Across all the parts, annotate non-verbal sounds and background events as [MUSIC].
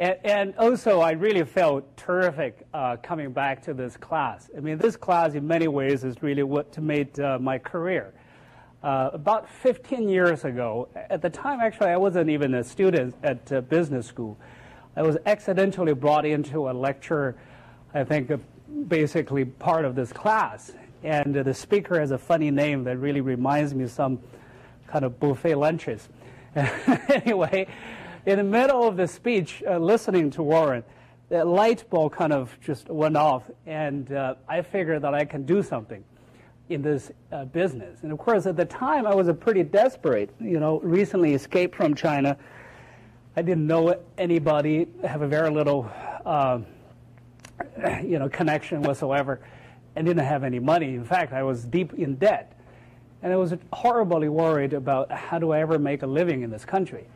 And, and also, I really felt terrific uh, coming back to this class. I mean, this class, in many ways, is really what made uh, my career. Uh, about 15 years ago, at the time, actually, I wasn't even a student at uh, business school. I was accidentally brought into a lecture, I think, uh, basically part of this class. And the speaker has a funny name that really reminds me of some kind of buffet lunches. [LAUGHS] anyway, in the middle of the speech, uh, listening to Warren, that light bulb kind of just went off, and uh, I figured that I can do something in this uh, business. And of course, at the time, I was a pretty desperate. You know, recently escaped from China. I didn't know anybody, have a very little, uh, you know, connection whatsoever, and didn't have any money. In fact, I was deep in debt, and I was horribly worried about how do I ever make a living in this country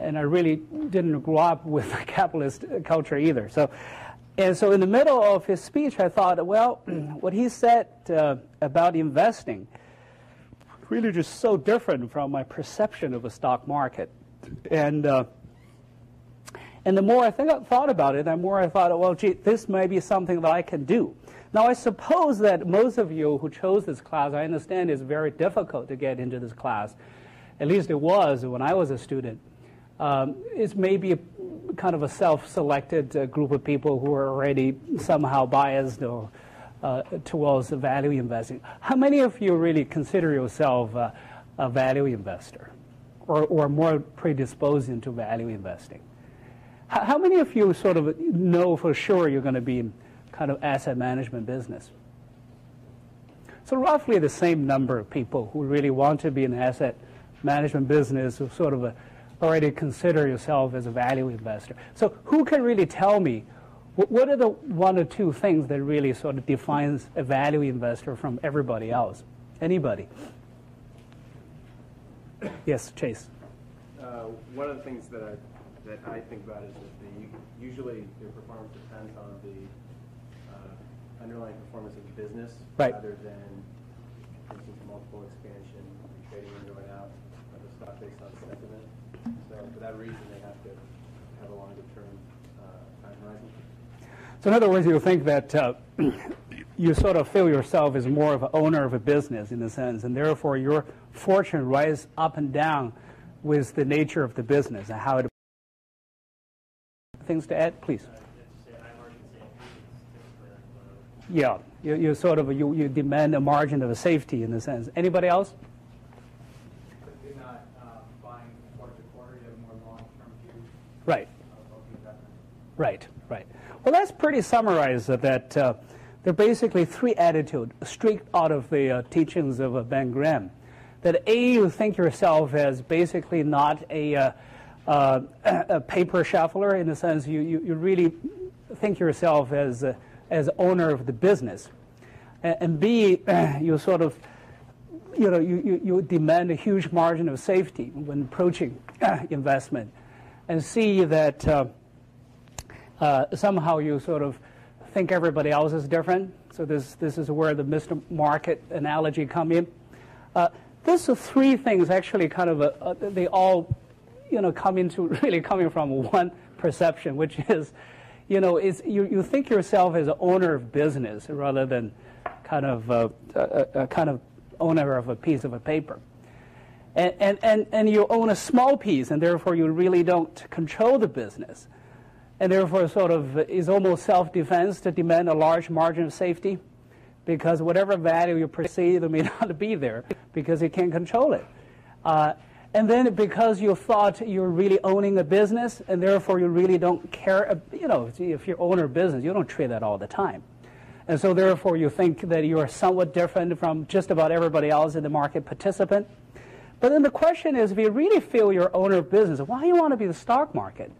and I really didn't grow up with [LAUGHS] a capitalist culture either. So, and so in the middle of his speech, I thought, well, [CLEARS THROAT] what he said uh, about investing really just so different from my perception of the stock market, and. Uh, and the more I think I thought about it, the more I thought, well, gee, this may be something that I can do. Now, I suppose that most of you who chose this class, I understand it's very difficult to get into this class. At least it was when I was a student um, is maybe a, kind of a self-selected uh, group of people who are already somehow biased or, uh, towards value investing. How many of you really consider yourself uh, a value investor or, or more predisposed into value investing? How, how many of you sort of know for sure you're going to be in kind of asset management business? So roughly the same number of people who really want to be in asset management business, sort of a already consider yourself as a value investor. So who can really tell me what are the one or two things that really sort of defines a value investor from everybody else? Anybody? Yes, Chase. Uh, one of the things that I that I think about is that the, usually their performance depends on the uh, underlying performance of the business right. rather than, for instance, multiple expansion, trading in or out, of the stock based on sentiment. So for that reason, they have to have a longer term uh, time horizon. So in other words, you think that uh, [CLEARS THROAT] you sort of feel yourself as more of an owner of a business in a sense, and therefore your fortune rises up and down with the nature of the business and how it. Things to add, please. Yeah, you, you sort of you, you demand a margin of a safety in a sense. Anybody else? Right. Right, right. Well, that's pretty summarized that uh, there are basically three attitudes straight out of the uh, teachings of uh, Ben Graham. That A, you think yourself as basically not a, uh, uh, [CLEARS THROAT] a paper shuffler in the sense you, you, you really think yourself as, uh, as owner of the business. And, and B, [CLEARS THROAT] you sort of you know, you, you, you, demand a huge margin of safety when approaching [CLEARS THROAT] investment and see that uh, somehow you sort of think everybody else is different. So this, this is where the Mr. Market analogy come in. Uh, these are three things actually kind of, a, a, they all, you know, come into [LAUGHS] really coming from one perception, which is, you know, is you, you think yourself as an owner of business rather than kind of uh, a, a kind of owner of a piece of a paper and, and, and, and you own a small piece, and therefore you really don't control the business. And therefore, sort of is almost self defense to demand a large margin of safety because whatever value you perceive may [LAUGHS] not be there because you can't control it. Uh, and then because you thought you're really owning a business and therefore you really don't care, uh, you know, if you're owner of business, you don't trade that all the time. And so therefore you think that you are somewhat different from just about everybody else in the market participant. But then the question is, if you really feel you're owner of business, why do you want to be the stock market?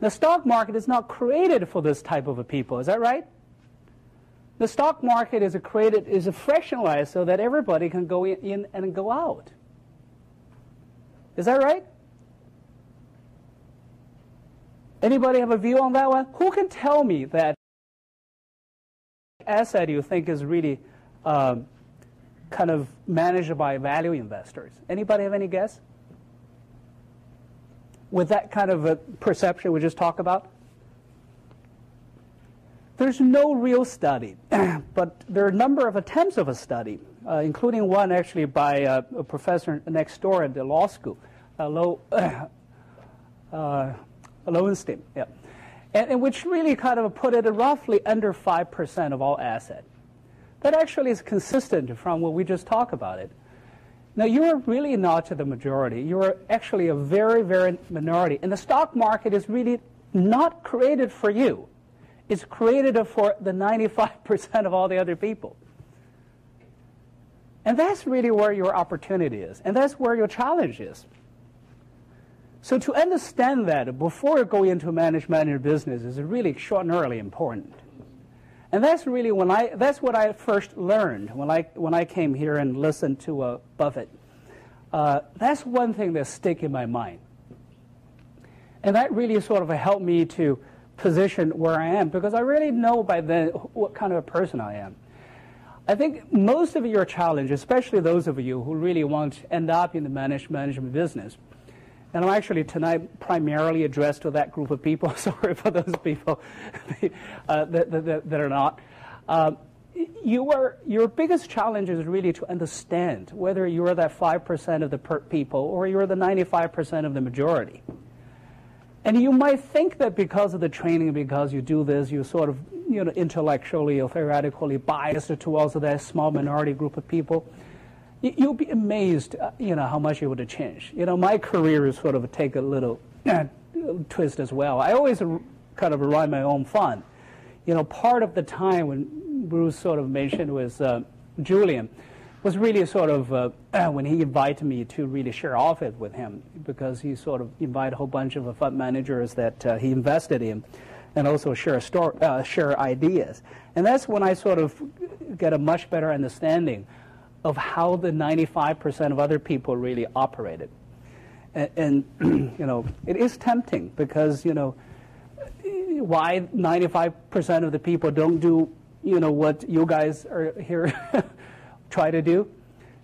The stock market is not created for this type of a people. Is that right? The stock market is a created is a fractionalized so that everybody can go in and go out. Is that right? Anybody have a view on that one? Who can tell me that asset you think is really um, kind of managed by value investors. Anybody have any guess? With that kind of a perception we just talked about? There's no real study, [CLEARS THROAT] but there are a number of attempts of a study, uh, including one actually by uh, a professor next door at the law school, uh, Lo, [CLEARS THROAT] uh, Lowenstein, yeah, and, and, which really kind of put it roughly under 5% of all assets. That actually is consistent from what we just talked about it. Now, you're really not to the majority. You're actually a very, very minority. And the stock market is really not created for you it's created for the 95% of all the other people. And that's really where your opportunity is, and that's where your challenge is. So to understand that before you go into management or business is really extraordinarily important. And that's really when I that's what I first learned when I when I came here and listened to uh, Buffett. Uh, that's one thing that stick in my mind. And that really sort of helped me to position where I am because I really know by then what kind of a person I am. I think most of your challenge, especially those of you who really want to end up in the managed management business, and I'm actually tonight primarily addressed to that group of people. [LAUGHS] Sorry for those people [LAUGHS] uh, that, that, that, are not. Uh, you are, your biggest challenge is really to understand whether you're that 5% of the people or you're the 95% of the majority. And you might think that because of the training, because you do this, you're sort of, you know, intellectually or theoretically biased towards that small minority group of people. You'll be amazed, uh, you know, how much it would change. You know, my career is sort of take a little twist as well. I always kind of run my own fund. You know, part of the time when Bruce sort of mentioned was uh, Julian, was really sort of uh, when he invited me to really share office with him because he sort of invited a whole bunch of fund managers that uh, he invested in and also share, uh, share ideas. And that's when I sort of get a much better understanding of how the 95% of other people really operated. And, and [CLEARS THROAT] you know, it is tempting because, you know, why 95% of the people don't do, you know, what you guys are here [LAUGHS] try to do,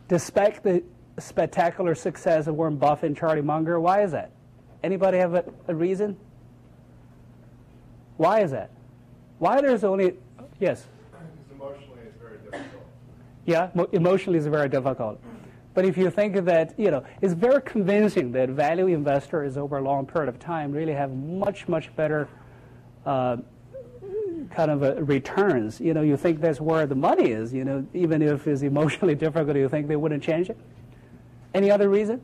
despite the spectacular success of Warren Buffett and Charlie Munger. Why is that? Anybody have a, a reason? Why is that? Why there's only yes? Emotionally, it's very difficult. Yeah, emotionally, it's very difficult. But if you think that, you know, it's very convincing that value investors over a long period of time really have much, much better uh, kind of uh, returns, you know, you think that's where the money is, you know, even if it's emotionally [LAUGHS] difficult, you think they wouldn't change it? Any other reason?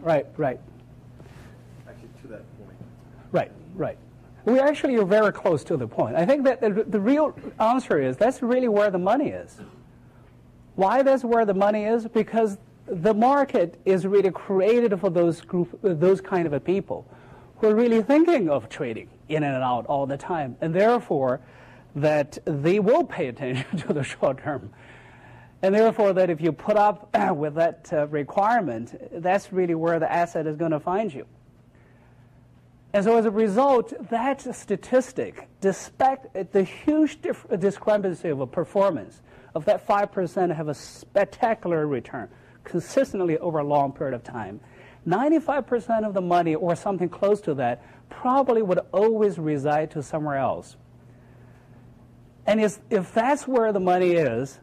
Right, right. Actually, to that point. Right, right. We actually are very close to the point. I think that the, the real answer is that's really where the money is. Why that's where the money is? Because the market is really created for those group, those kind of people who are really thinking of trading in and out all the time, and therefore that they will pay attention [LAUGHS] to the short term. And therefore, that if you put up [CLEARS THROAT] with that uh, requirement, that's really where the asset is going to find you. And so, as a result, that statistic, despite the huge discrepancy of a performance of that 5% have a spectacular return consistently over a long period of time, 95% of the money or something close to that probably would always reside to somewhere else. And if that's where the money is,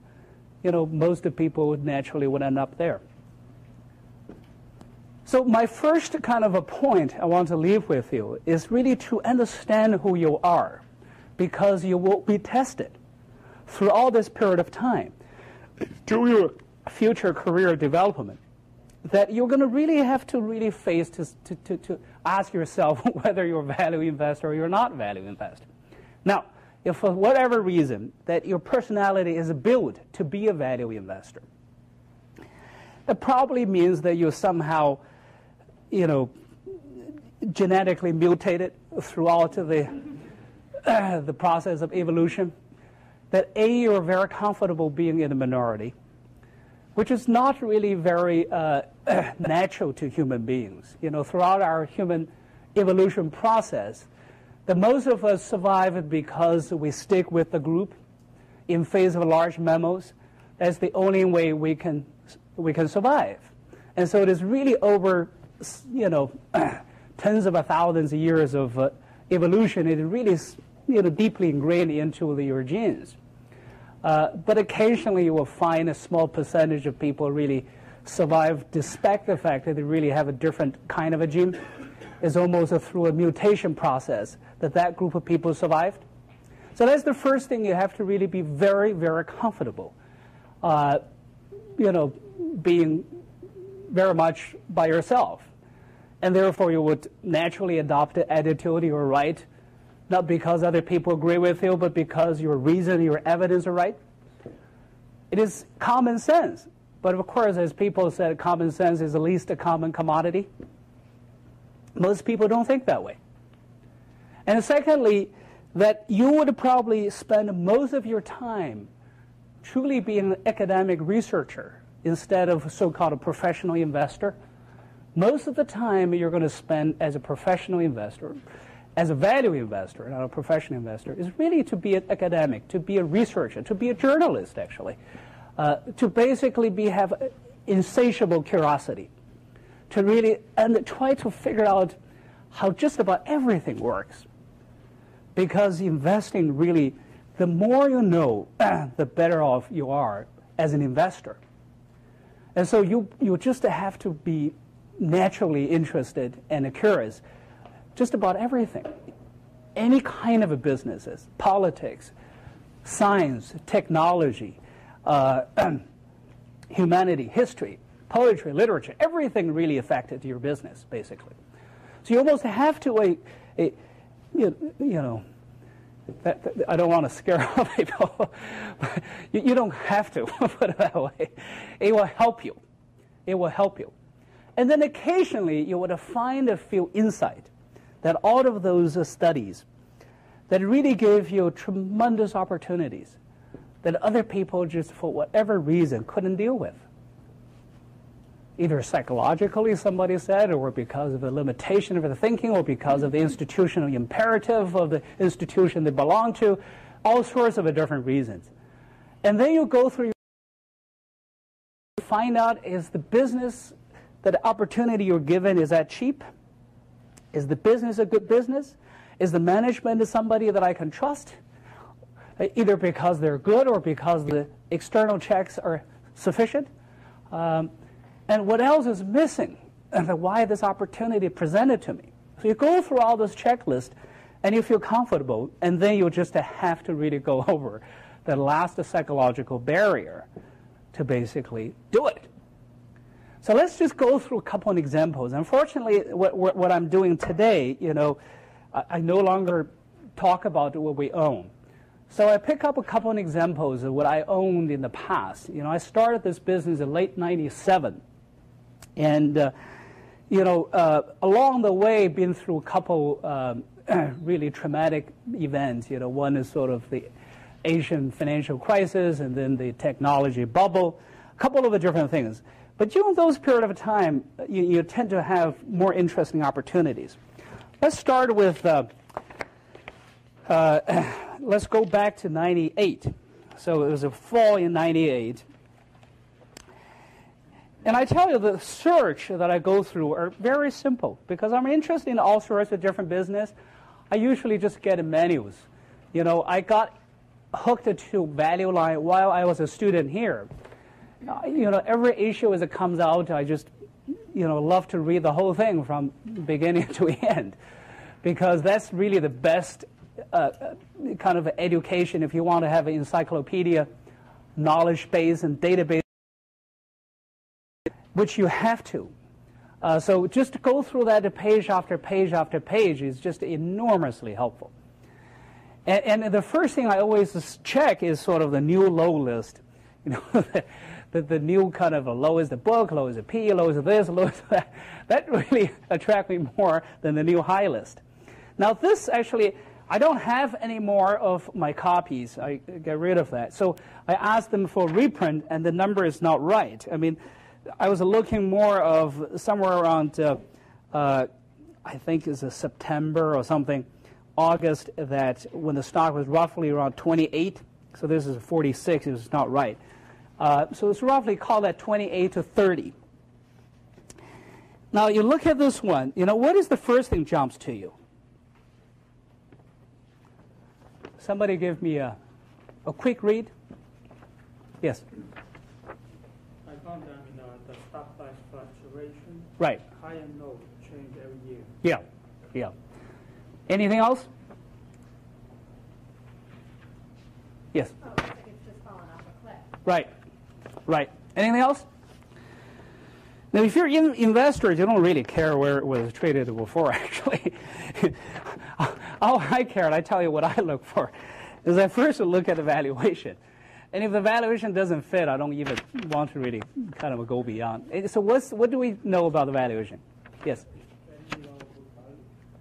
you know, most of people would naturally would end up there. So my first kind of a point I want to leave with you is really to understand who you are because you will be tested through all this period of time through your future career development that you're going to really have to really face to, to, to, to ask yourself [LAUGHS] whether you're a value investor or you're not a value investor. Now, if for whatever reason that your personality is built to be a value investor, that probably means that you're somehow, you know, genetically mutated throughout the, [CLEARS THROAT] the process of evolution. That A, you're very comfortable being in the minority which is not really very uh, [CLEARS THROAT] natural to human beings. You know, throughout our human evolution process, the most of us survive because we stick with the group in face of large mammals. That's the only way we can we can survive. And so it is really over, you know, [CLEARS THROAT] tens of thousands of years of uh, evolution. It really is, you know, deeply ingrained into the, your genes. Uh, but occasionally you will find a small percentage of people really survive despite the fact that they really have a different kind of a gene. It's almost a, through a mutation process that that group of people survived. So that's the first thing you have to really be very, very comfortable. Uh, you know, being very much by yourself. And therefore, you would naturally adopt the attitude you're right, not because other people agree with you, but because your reason, your evidence are right. It is common sense. But of course, as people said, common sense is at least a common commodity. Most people don't think that way. And secondly, that you would probably spend most of your time truly being an academic researcher instead of so-called a professional investor. Most of the time you're going to spend as a professional investor, as a value investor, not a professional investor, is really to be an academic, to be a researcher, to be a journalist, actually, uh, to basically be have insatiable curiosity, to really and try to figure out how just about everything works. Because investing really, the more you know, [CLEARS THROAT] the better off you are as an investor. And so you, you just have to be naturally interested and curious just about everything. Any kind of a businesses, politics, science, technology, uh, [CLEARS THROAT] humanity, history, poetry, literature, everything really affected your business, basically. So you almost have to, a you, you know, that, that, I don't want to scare [LAUGHS] off people. you, you don't have to [LAUGHS] put it that way. It will help you. It will help you. And then occasionally you would find a few insight that out of those studies that really gave you tremendous opportunities that other people just for whatever reason couldn't deal with either psychologically, somebody said, or because of the limitation of the thinking, or because of the institutional imperative of the institution they belong to, all sorts of different reasons. And then you go through, find out is the business, that opportunity you're given, is that cheap? Is the business a good business? Is the management somebody that I can trust? Either because they're good or because the external checks are sufficient. Um, and what else is missing, and why this opportunity presented to me. So you go through all this checklist, and you feel comfortable, and then you just have to really go [LAUGHS] over the last psychological barrier to basically do it. So let's just go through a couple of examples. Unfortunately, what, what I'm doing today, you know, I, I no longer talk about what we own. So I pick up a couple of examples of what I owned in the past. You know, I started this business in late 97. And, uh, you know, uh, along the way, been through a couple um, [CLEARS THROAT] really traumatic events. You know, one is sort of the Asian financial crisis and then the technology bubble, a couple of the different things. But during those period of time, you, you tend to have more interesting opportunities. Let's start with, uh, uh, [COUGHS] let's go back to 98. So it was a fall in 98. And I tell you, the search that I go through are very simple because I'm interested in all sorts of different business. I usually just get menus. You know, I got hooked to Value Line while I was a student here. You know, every issue as it comes out, I just, you know, love to read the whole thing from beginning [LAUGHS] to end because that's really the best uh, uh kind of education if you want to have an encyclopedia knowledge base and database which you have to. Uh, so just to go through that page after page after page is just enormously helpful. And, and the first thing I always check is sort of the new low list. [LAUGHS] You know, the, the new kind of a low is the book, low is the P, low is this, low is that. [LAUGHS] That really [LAUGHS] attracts me more than the new high list. Now this actually, I don't have any more of my copies. I get rid of that. So I asked them for reprint, and the number is not right. I mean, I was looking more of somewhere around, uh, uh, I think it's September or something, August, that when the stock was roughly around 28. So this is 46. It was not right. Uh, so it's roughly called that 28 to 30. Now you look at this one, you know, what is the first thing jumps to you? Somebody give me a, a quick read. Yes. I found that in uh, the stock price fluctuation, Right. high and low change every year. Yeah. Yeah. Anything else? Yes. Oh, looks like it's just fallen off a cliff. Right. Right. Anything else? Now, if you're in investors, you don't really care where it was traded before, [LAUGHS] actually. [LAUGHS] All I care, and I tell you what I look for, is I first look at the valuation. And if the valuation doesn't fit, I don't even want to really kind of go beyond. And So what's, what do we know about the valuation? Yes?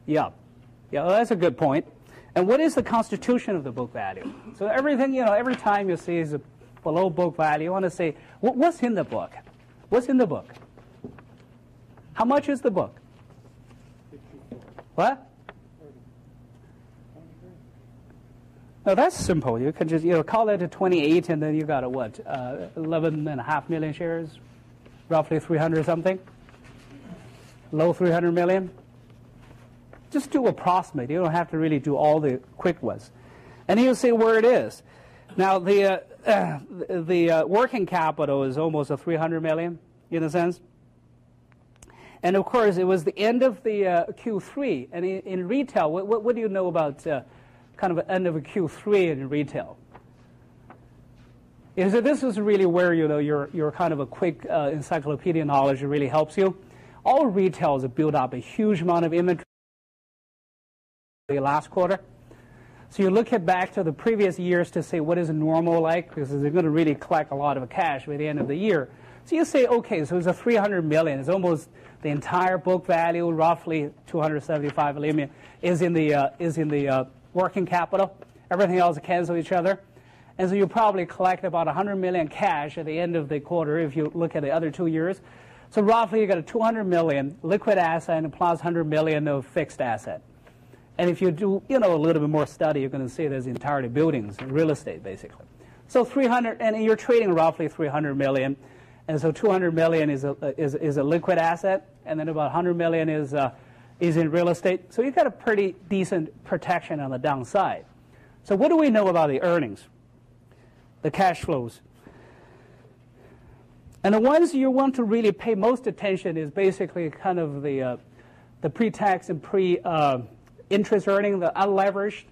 Yeah. Yeah, well, that's a good point. And what is the constitution of the book value? So everything, you know, every time you see is below book value, you want to say, what's in the book? What's in the book? How much is the book? What? No, that's simple. You can just, you know, call it a 28 and then you got a what? Uh, 11 and a half million shares? Roughly 300 something? Low 300 million? just do approximate. You don't have to really do all the quick ones. And you'll see where it is. Now, the, uh, the uh, working capital is almost a 300 million, in a sense. And of course, it was the end of the uh, Q3. And in, in retail, what, what, what do you know about uh, kind of end of a Q3 in retail? Is that this is really where you know your, your kind of a quick uh, encyclopedia knowledge really helps you. All retailers build up a huge amount of inventory the last quarter. So you look back to the previous years to say what is normal like, because they're going to really collect a lot of cash by the end of the year. So you say, okay, so it's a 300 million. It's almost the entire book value, roughly 275 million, is in the uh, is in the uh, working capital. Everything else cancel each other, and so you probably collect about 100 million cash at the end of the quarter if you look at the other two years. So roughly you got a 200 million liquid asset and plus 100 million of fixed asset. And if you do, you know, a little bit more study, you're going to see there's entirely buildings, real estate, basically. So 300, and you're trading roughly 300 million, and so 200 million is a is, is a liquid asset, and then about 100 million is uh, is in real estate. So you've got a pretty decent protection on the downside. So what do we know about the earnings, the cash flows? And the ones you want to really pay most attention is basically kind of the uh, the pre-tax and pre uh, interest earning, the unleveraged,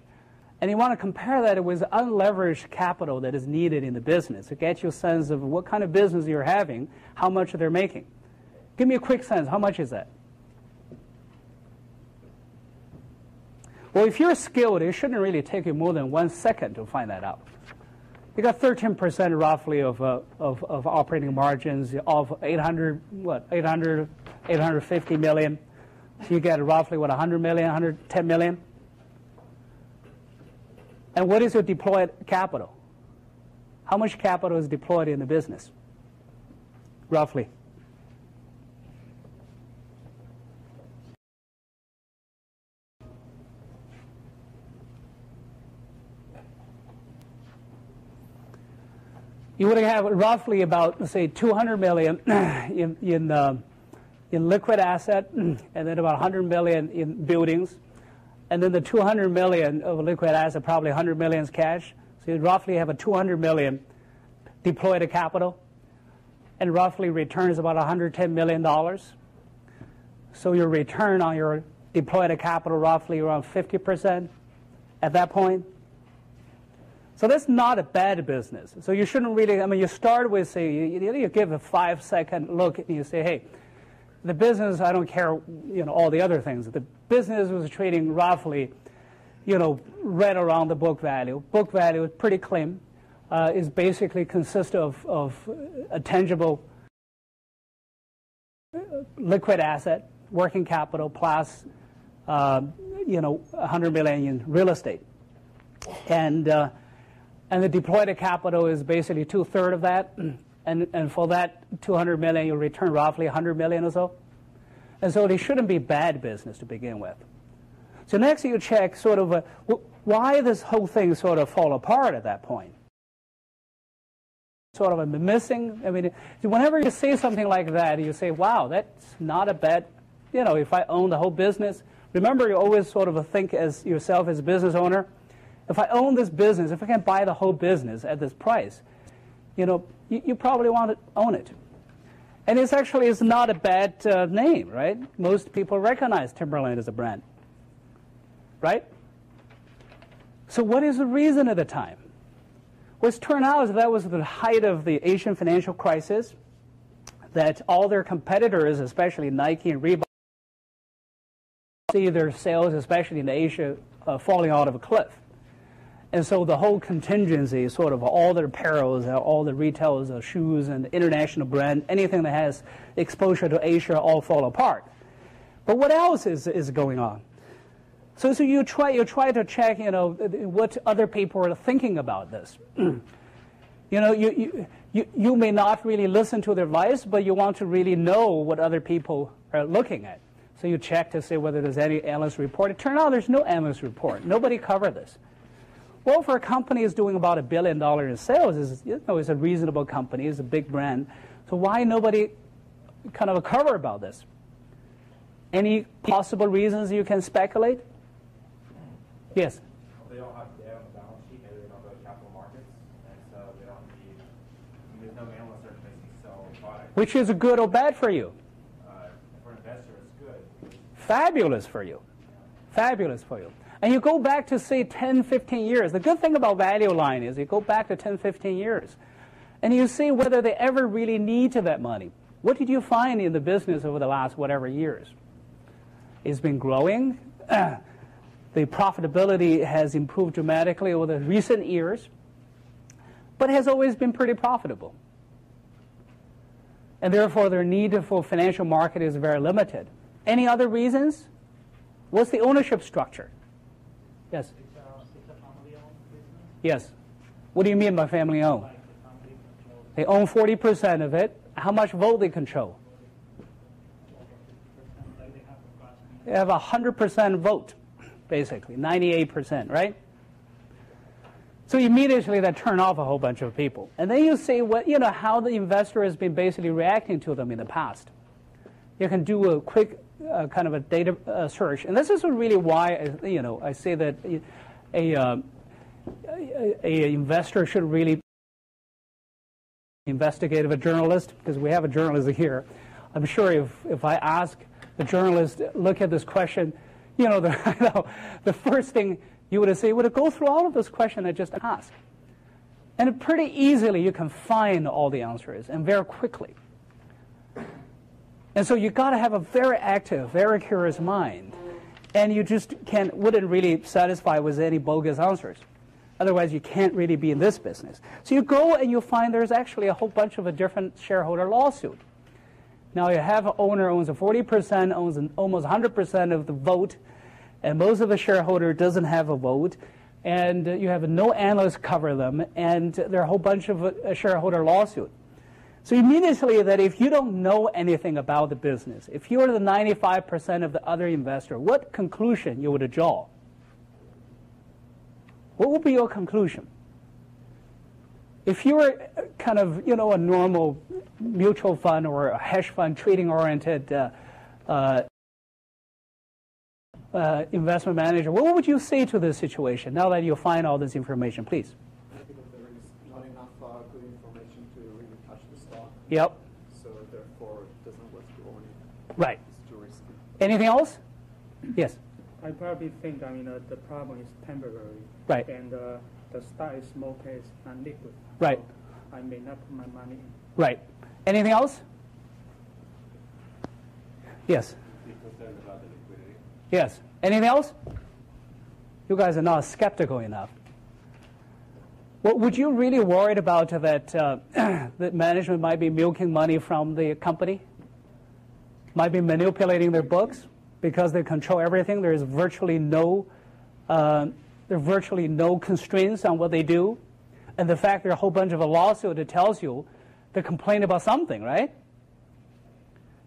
and you want to compare that with unleveraged capital that is needed in the business to get you a sense of what kind of business you're having, how much they're making. Give me a quick sense. How much is that? Well, if you're skilled, it shouldn't really take you more than one second to find that out. You got 13% roughly of, uh, of, of operating margins of 800, what, 800, 850 million. So you get roughly, what, 100 million, 110 million? And what is your deployed capital? How much capital is deployed in the business? Roughly. You would have roughly about, say, 200 million [CLEARS THROAT] in, in, uh, in liquid asset, [CLEARS THROAT] and then about 100 million in buildings, and then the 200 million of liquid asset, probably 100 million is cash. So you roughly have a 200 million deployed to capital, and roughly returns about 110 million dollars. So your return on your deployed to capital roughly around 50 percent at that point. So that's not a bad business. So you shouldn't really. I mean, you start with say you, you give a five second look and you say, hey, the business. I don't care, you know, all the other things. The business was trading roughly, you know, right around the book value. Book value is pretty clean. Uh, is basically consists of of a tangible liquid asset, working capital plus, uh, you know, 100 million in real estate, and. Uh, and the deployed capital is basically two thirds of that. And, and for that 200 million, you return roughly 100 million or so. And so they shouldn't be bad business to begin with. So next you check sort of a, why this whole thing sort of fall apart at that point. sort of a missing. I mean, whenever you say something like that, you say, wow, that's not a bad, you know, if I own the whole business. Remember, you always sort of think as yourself as a business owner. If I own this business, if I can buy the whole business at this price, you know, you, you probably want to own it. And it's actually it's not a bad uh, name, right? Most people recognize Timberland as a brand, right? So what is the reason at the time? It's turned out is that was the height of the Asian financial crisis, that all their competitors, especially Nike and Reebok, see their sales, especially in Asia, uh, falling out of a cliff. And so the whole contingency, sort of all the apparels, uh, all the retailers uh, shoes, and international brand, anything that has exposure to Asia, all fall apart. But what else is, is going on? So, so you try you try to check, you know, what other people are thinking about this. [CLEARS THROAT] you know, you, you, you, you may not really listen to their advice, but you want to really know what other people are looking at. So you check to see whether there's any analyst report. It turned out there's no analyst report. Nobody covered this. Well, for a company that's doing about a billion dollars in sales, is you know, it's a reasonable company, it's a big brand. So why nobody kind of a cover about this? Any possible reasons you can speculate? Yes. They don't have debt on the balance sheet, maybe they don't go to capital markets, and so they don't need, there's no analyst there to basically sell products. Which is good or bad for you? Uh, For an investor, it's good. Fabulous for you. Fabulous for you. And you go back to, say, 10, 15 years. The good thing about value line is you go back to 10, 15 years, and you see whether they ever really need to that money. What did you find in the business over the last whatever years? It's been growing. [CLEARS THROAT] the profitability has improved dramatically over the recent years, but has always been pretty profitable. And therefore, their need for financial market is very limited. Any other reasons? What's the ownership structure? Yes. It's a, it's a Yes. What do you mean by family owned? like the family They own 40% of it. How much vote they control? over fifty percent, like they have They have 100% vote, basically, 98%, right? So immediately that turn off a whole bunch of people. And then you see what, you know, how the investor has been basically reacting to them in the past. You can do a quick uh, kind of a data uh, search. And this is really why, uh, you know, I say that a, a, a investor should really investigative a journalist because we have a journalist here. I'm sure if, if I ask the journalist, look at this question, you know, [LAUGHS] the, the first thing you would say would go through all of those questions I just asked. And pretty easily you can find all the answers and very quickly. And so you got to have a very active, very curious mind. And you just can't, wouldn't really satisfy with any bogus answers. Otherwise, you can't really be in this business. So you go and you find there's actually a whole bunch of a different shareholder lawsuit. Now you have an owner owns a 40%, owns an, almost 100% of the vote, and most of the shareholder doesn't have a vote, and you have no analysts cover them, and there are a whole bunch of uh, shareholder lawsuit. So immediately that if you don't know anything about the business, if you're the 95% of the other investor, what conclusion you would draw? What would be your conclusion? If you're uh, kind of, you know, a normal mutual fund or a hedge fund trading oriented uh, uh, uh, investment manager, what would you say to this situation now that you find all this information? Please. because there is not enough uh, good information to really touch the stock, Yep. so therefore it doesn't worth to. Right. It's too risky. Anything else? Yes. I probably think, I mean, uh, the problem is temporary. Right. And uh, the stock is small case and liquid. Right. So I may not put my money in. Right. Anything else? Yes. Be concerned about the liquidity. Yes. Anything else? You guys are not skeptical enough. Well, would you really worried about that uh, [CLEARS THROAT] that management might be milking money from the company? Might be manipulating their books because they control everything. There is virtually no uh, there are virtually no constraints on what they do, and the fact there are a whole bunch of a lawsuit that tells you they complain about something, right?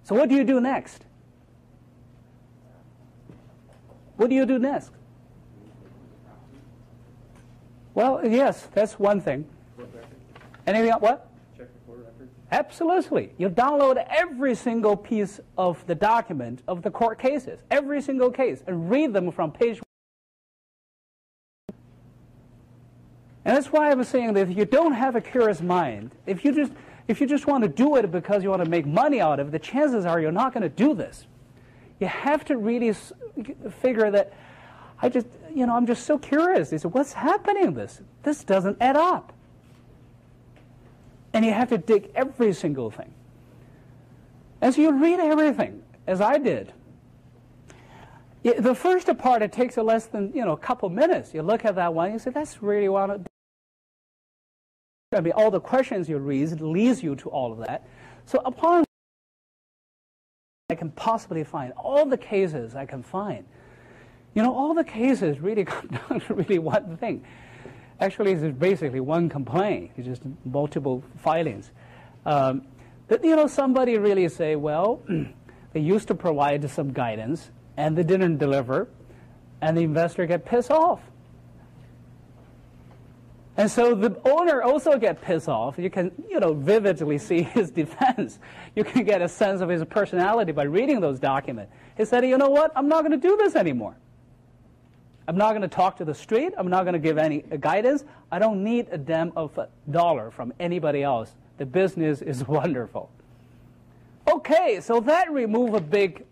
So what do you do next? What do you do next? Well, yes, that's one thing. Anything else? What? Check the court record. Absolutely. You download every single piece of the document of the court cases, every single case, and read them from page one. And that's why I'm saying that if you don't have a curious mind, if you just if you just want to do it because you want to make money out of it, the chances are you're not going to do this. You have to really figure that I just you know I'm just so curious. Is what's happening? in This this doesn't add up. And you have to dig every single thing. And so you read everything, as I did. Yeah, The first part, it takes less than you know a couple minutes. You look at that one, you say, "That's really one." I mean, all the questions you read leads you to all of that. So upon I can possibly find all the cases I can find. You know, all the cases really [LAUGHS] come down to really one thing. Actually, it's basically one complaint. It's just multiple filings. Um, that you know, somebody really say, well, [CLEARS THROAT] they used to provide some guidance and they didn't deliver, and the investor get pissed off. And so the owner also get pissed off. You can, you know, vividly [LAUGHS] see his defense. You can get a sense of his personality by reading those documents. He said, you know what? I'm not going to do this anymore. I'm not going to talk to the street. I'm not going to give any guidance. I don't need a damn of a dollar from anybody else. The business is [LAUGHS] wonderful. Okay, so that remove a big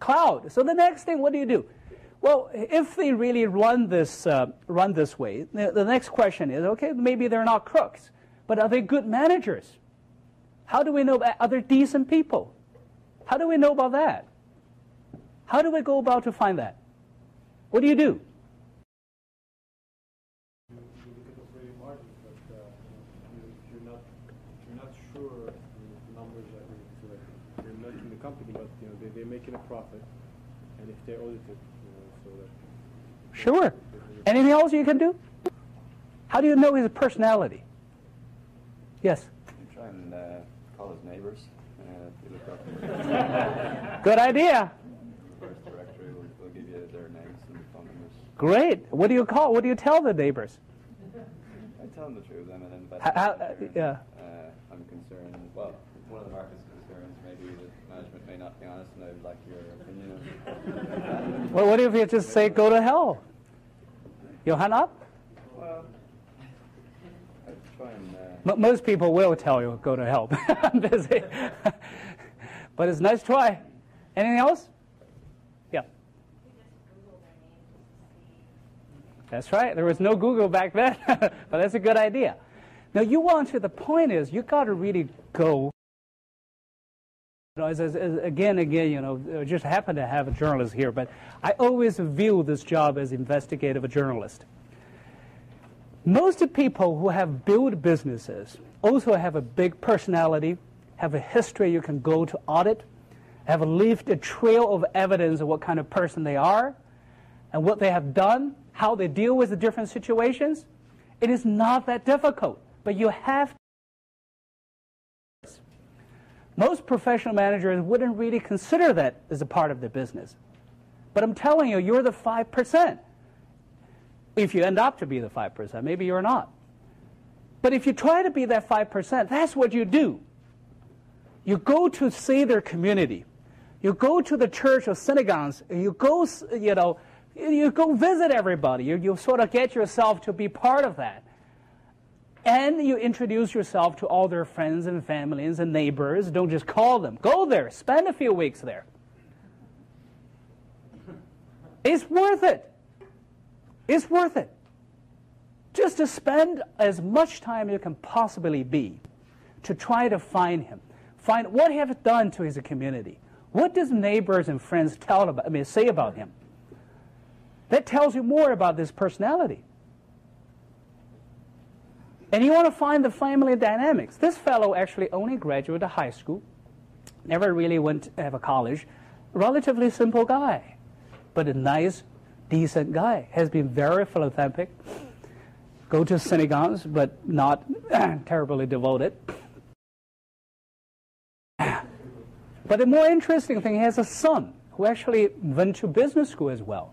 cloud. So the next thing, what do you do? Well, if they really run this uh, run this way, the, the next question is, okay, maybe they're not crooks, but are they good managers? How do we know about other decent people? How do we know about that? How do we go about to find that? What do you do? You look at operating margins, but you, you're not sure of the numbers that we so like They're making company, but you know they, they're making a profit, and if they're audited, you know, so that Sure. Anything else you can do? How do you know his personality? Yes. You try and uh, call his neighbours. Uh, look up Good idea. the first directory, will will give you their names and phone numbers. Great. What do you call? What do you tell the neighbors? I tell them the truth. I'm an investor. How- uh, yeah. Uh, I'm concerned. Well, one of the market's concerns maybe that management may not be honest, and I'd like your opinion of. [LAUGHS] Well, what if you just say, "Go to hell"? You hung up. well, I try and. Uh, most people will tell you, "Go to hell." [LAUGHS] I'm busy. [LAUGHS] but it's nice try. Anything else? Yeah. That's right. There was no Google back then, [LAUGHS] but that's a good idea. Now you want to. The point is, you got to really go. You know, as, as, as, again, again, you know, I just happen to have a journalist here, but I always view this job as investigative journalist. Most people who have built businesses also have a big personality, have a history you can go to audit, have left a trail of evidence of what kind of person they are, and what they have done, how they deal with the different situations. It is not that difficult, but you have most professional managers wouldn't really consider that as a part of their business. But I'm telling you, you're the 5%. If you end up to be the 5%, maybe you're not. But if you try to be that 5%, that's what you do. You go to see their community. You go to the church or synagogues, and you go, you know, you go visit everybody. You, you sort of get yourself to be part of that. And you introduce yourself to all their friends and families and neighbors. Don't just call them. Go there. Spend a few weeks there. It's worth it. It's worth it. Just to spend as much time as you can possibly be to try to find him. Find what he has done to his community. What does neighbors and friends tell about, I mean, say about him? That tells you more about this personality. And you want to find the family dynamics. This fellow actually only graduated high school, never really went to have a college. Relatively simple guy, but a nice, decent guy. Has been very philanthropic. Go to synagogues, but not [CLEARS THROAT] terribly devoted. But the more interesting thing, he has a son who actually went to business school as well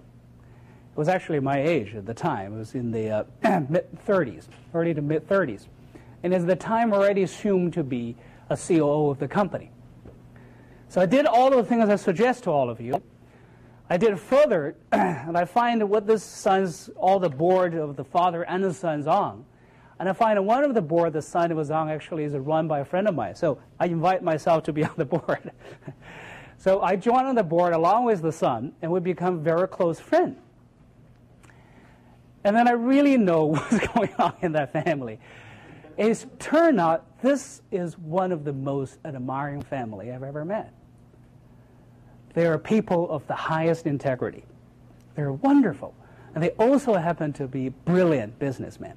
was actually my age at the time. It was in the uh, [CLEARS THROAT] mid 30s, early to mid 30s. And at the time already assumed to be a COO of the company. So I did all of the things I suggest to all of you. I did further, [CLEARS THROAT] and I find what this son's, all the board of the father and the son's on. And I find one of the board the son was on actually is run by a friend of mine. So I invite myself to be [LAUGHS] on the board. [LAUGHS] so I join on the board along with the son, and we become very close friends. And then I really know [LAUGHS] what's going on in that family. It's turned out this is one of the most admiring family I've ever met. They are people of the highest integrity. They're wonderful. And they also happen to be brilliant businessmen.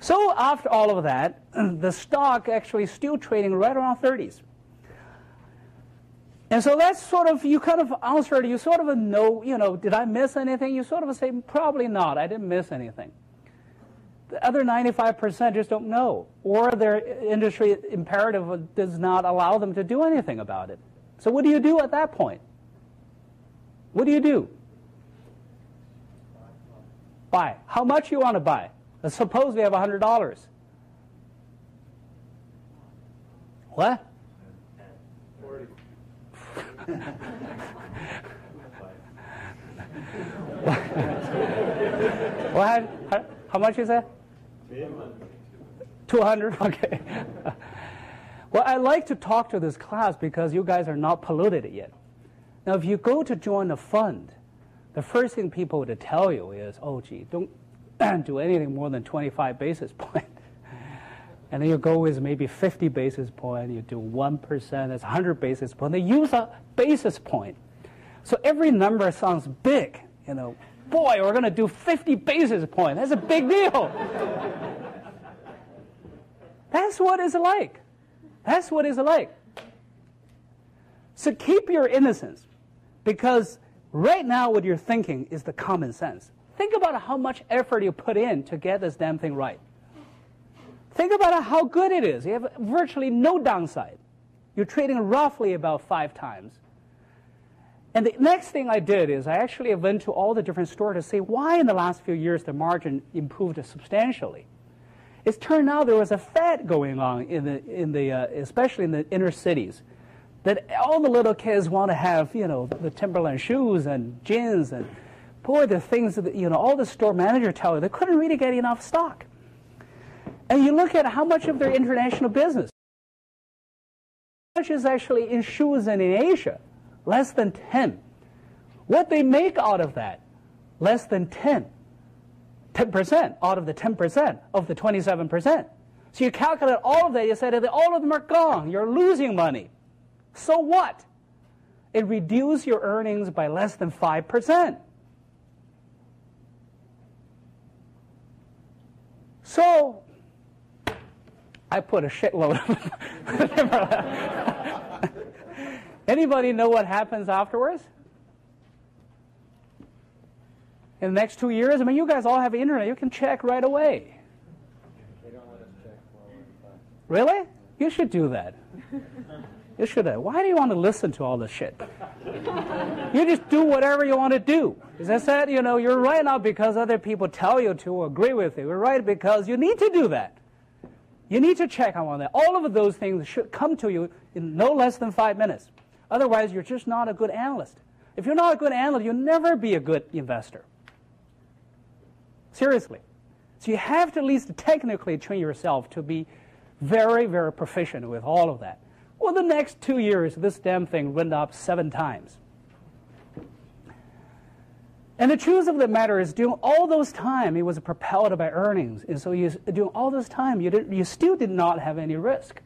So after all of that, [CLEARS THROAT] the stock actually still trading right around 30s. And so that's sort of, you kind of answered, you sort of know, you know, did I miss anything? You sort of say, probably not, I didn't miss anything. The other 95% just don't know, or their industry imperative does not allow them to do anything about it. So what do you do at that point? What do you do? Buy. How much you want to buy? Let's suppose we have $100. What? What? How, how much is that? 200? Okay. well, I like to talk to this class because you guys are not polluted yet. Now, if you go to join a fund, the first thing people would tell you is, oh, gee, don't [CLEARS THROAT] do anything more than 25 basis point. And then you go with maybe 50 basis point, you do 1%, that's 100 basis point. They use a basis point. So every number sounds big, you know. Boy, we're going to do 50 basis point. That's a big deal. [LAUGHS] That's what it's like. That's what it's like. So keep your innocence because right now what you're thinking is the common sense. Think about how much effort you put in to get this damn thing right. Think about how good it is. You have virtually no downside. You're trading roughly about five times. And the next thing I did is I actually went to all the different stores to see why in the last few years the margin improved substantially. It's turned out there was a fad going on in the, in the uh, especially in the inner cities, that all the little kids want to have, you know, the Timberland shoes and jeans and boy, the things that, you know, all the store manager tell you, they couldn't really get enough stock. And you look at how much of their international business, how much is actually in shoes and in Asia? Less than 10. What they make out of that? Less than 10. 10% out of the 10% of the 27%. So you calculate all of that, you say that all of them are gone. You're losing money. So what? It reduces your earnings by less than 5%. So I put a shitload of them. [LAUGHS] Anybody know what happens afterwards? In the next two years, I mean, you guys all have internet. You can check right away. They don't let us check. Really? You should do that. You should. Have. Why do you want to listen to all this shit? you just do whatever you want to do. As I said, you know, you're right not because other people tell you to agree with you. You're right because you need to do that. You need to check on that. All of those things should come to you in no less than five minutes. Otherwise, you're just not a good analyst. If you're not a good analyst, you'll never be a good investor. Seriously. So you have to at least technically train yourself to be very, very proficient with all of that. Well, the next two years, this damn thing went up seven times. And the truth of the matter is, during all those time, it was propelled by earnings. And so you, during all this time, you, did, you still did not have any risk.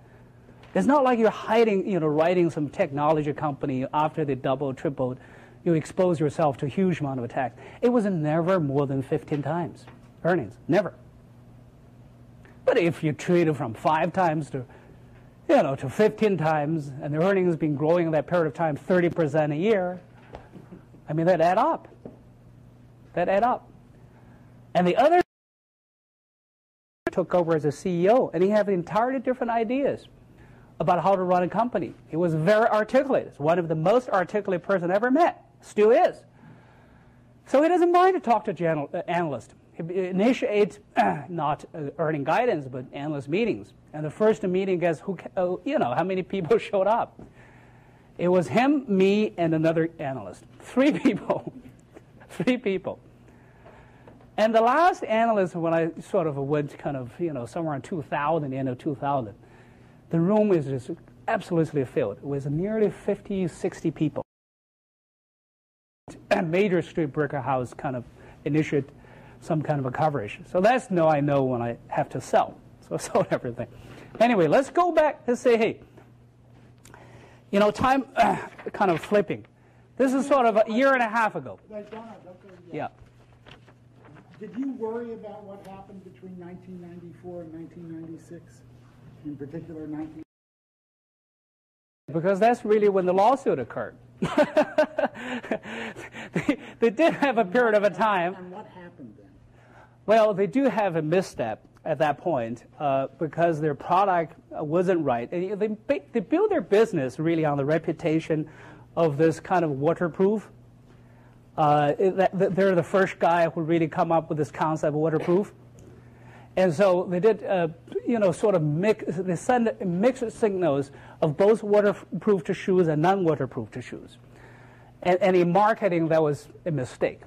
It's not like you're hiding, you know, writing some technology company after they doubled, tripled. You expose yourself to a huge amount of attacks. It was never more than 15 times earnings. Never. But if you it from five times to you know, to 15 times, and the earnings been growing in that period of time 30% a year, I mean, that add up. That add up. And the other took over as a CEO, and he had entirely different ideas about how to run a company. He was very articulate. He's one of the most articulate person I ever met. Still is. So he doesn't mind to talk to uh, analysts. initiate [CLEARS THROAT] not uh, earning guidance, but analyst meetings. And the first meeting, guess who? Uh, you know how many people [LAUGHS] showed up? It was him, me, and another analyst. Three [LAUGHS] people. Three people. And the last analyst, when I sort of went kind of, you know, somewhere in 2000, the end of 2000, the room is just absolutely filled with nearly 50, 60 people. A [CLEARS THROAT] major street breaker house kind of initiated some kind of a coverage. So that's no I know when I have to sell. So I [LAUGHS] sold everything. Anyway, let's go back and say, hey, you know, time [CLEARS THROAT] kind of flipping. This is sort of a year and a half ago. Wait, Donald, okay, Yeah. Did you worry about what happened between 1994 and 1996? In particular, 19. Because that's really when the lawsuit occurred. [LAUGHS] they, they did have a period of a time. And what happened then? Well, they do have a misstep at that point uh, because their product uh, wasn't right. And they, ba- they build their business really on the reputation of this kind of waterproof. Uh, it- they're the first guy who really come up with this concept of waterproof. And so they did, uh, you know, sort of mix, they send mixed signals of both waterproof to shoes and non-waterproof to shoes. And, and in marketing, that was a mistake.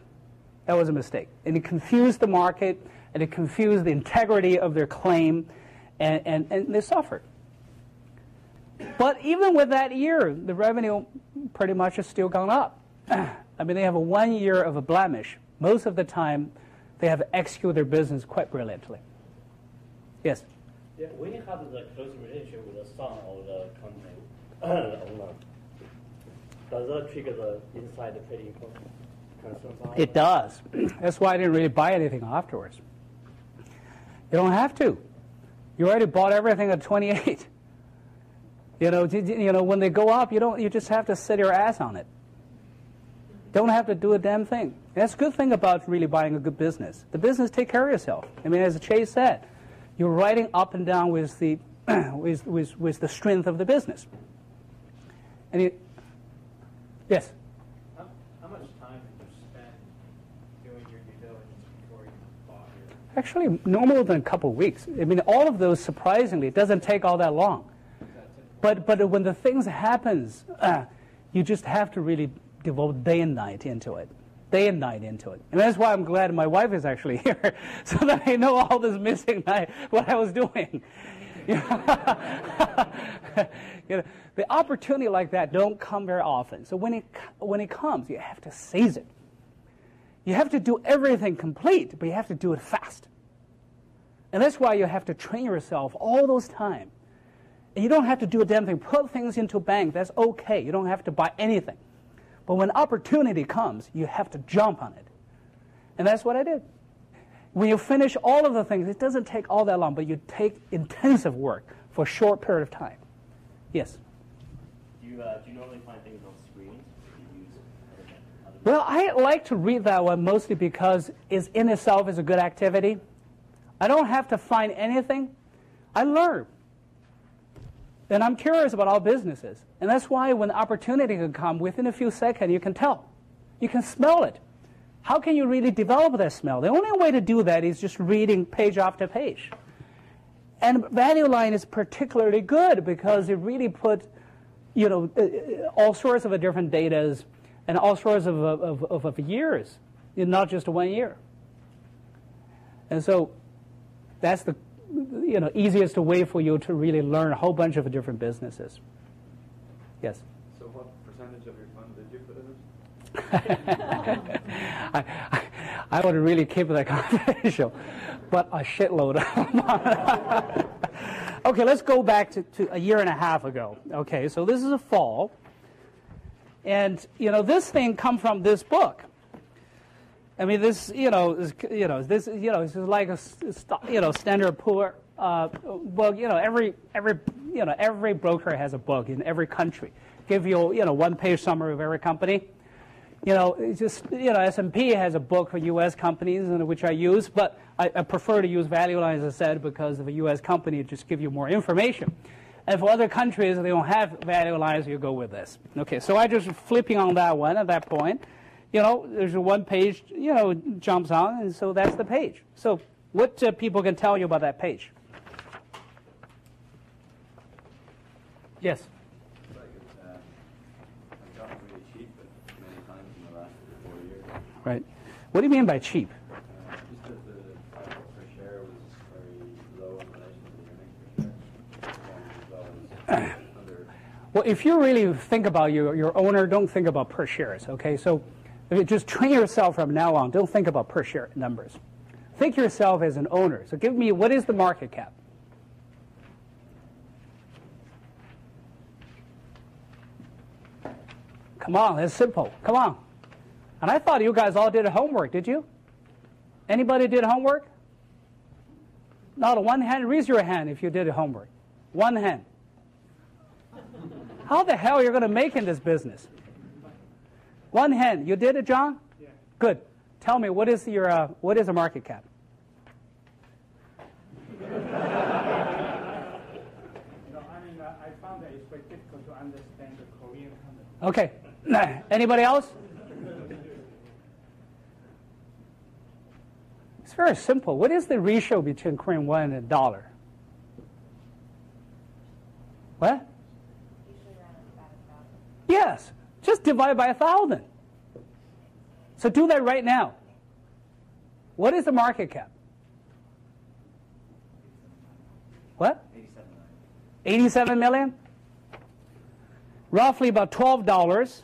That was a mistake. And it confused the market, and it confused the integrity of their claim, and, and, and they suffered. But even with that year, the revenue pretty much has still gone up. [CLEARS THROAT] I mean, they have a one year of a blemish. Most of the time, they have executed their business quite brilliantly. Yes? Yeah, we have the close relationship with the son of the company [CLEARS THROAT] owner. Does that trigger the inside trading concerns? on It does. [CLEARS THROAT] That's why I didn't really buy anything afterwards. You don't have to. You already bought everything at 28. You know, you know, when they go up, you don't. You just have to sit your ass on it. Don't have to do a damn thing. That's a good thing about really buying a good business. The business take care of yourself. I mean, as Chase said, you're riding up and down with the [CLEARS THROAT] with, with, with the strength of the business. And it, yes. How, how much time did you spend doing your due diligence before you bought your? Actually, no more than a couple of weeks. I mean, all of those, surprisingly, it doesn't take all that long. But, but when the things happens, uh, you just have to really devote day and night into it. Day and night into it. And that's why I'm glad my wife is actually [LAUGHS] here, so that I know all this missing night, what I was doing. [LAUGHS] You know, the opportunity like that don't come very often. So when it, when it comes, you have to seize it. You have to do everything complete, but you have to do it fast. And that's why you have to train yourself all those time. And you don't have to do a damn thing. Put things into a bank. That's okay. You don't have to buy anything. But when opportunity comes, you have to jump on it. And that's what I did. When you finish all of the things, it doesn't take all that long, but you take intensive work for a short period of time. Yes. Do you, uh, do you normally find things on screens? Or do you use other, other Well, I like to read that one mostly because it's in itself is a good activity. I don't have to find anything. I learn. And I'm curious about all businesses. And that's why when opportunity can come, within a few seconds, you can tell. You can smell it. How can you really develop that smell? The only way to do that is just reading page after page. And Value Line is particularly good because it really put, you know, uh, uh, all sorts of different datas and all sorts of, of, of, of years, not just one year. And so that's the you know, easiest way for you to really learn a whole bunch of different businesses. Yes? So what percentage of your fund did you put in it? [LAUGHS] I, I, I would really keep that [LAUGHS] confidential, but a shitload. [LAUGHS] okay, let's go back to, to a year and a half ago. Okay, so this is a fall, and you know this thing come from this book. I mean, this you know is you know this you know this is like a you know standard poor. Uh, well, you know every every you know every broker has a book in every country. Give you you know one page summary of every company you know, just you know, S&P has a book for U.S. companies, which I use, but I, I prefer to use Value Line, as I said, because of a U.S. company, it just give you more information. And for other countries, they don't have Value Lines, you go with this. Okay, so I just flipping on that one at that point. You know, there's a one page, you know, jumps on, and so that's the page. So what uh, people can tell you about that page? Yes. Right. What do you mean by cheap? Well, if you really think about your, your owner, don't think about per shares, okay? So just train yourself from now on, don't think about per share numbers. Think yourself as an owner. So give me, what is the market cap? Come on, it's simple. Come on. And I thought you guys all did homework, did you? Anybody did homework? Not a one hand. Raise your hand if you did homework. One hand. How the hell are you going to make in this business? One hand. You did it, John? Yeah. Good. Tell me, what is your uh, what is the market cap? [LAUGHS] No, I mean, uh, I found that it's very difficult to understand the Korean company. Okay. [CLEARS THROAT] Anybody else? It's very simple. What is the ratio between Korean won and dollar? What? Usually around about a thousand. Yes. Just divide by a thousand. So do that right now. What is the market cap? What? 87 million? Roughly about $12.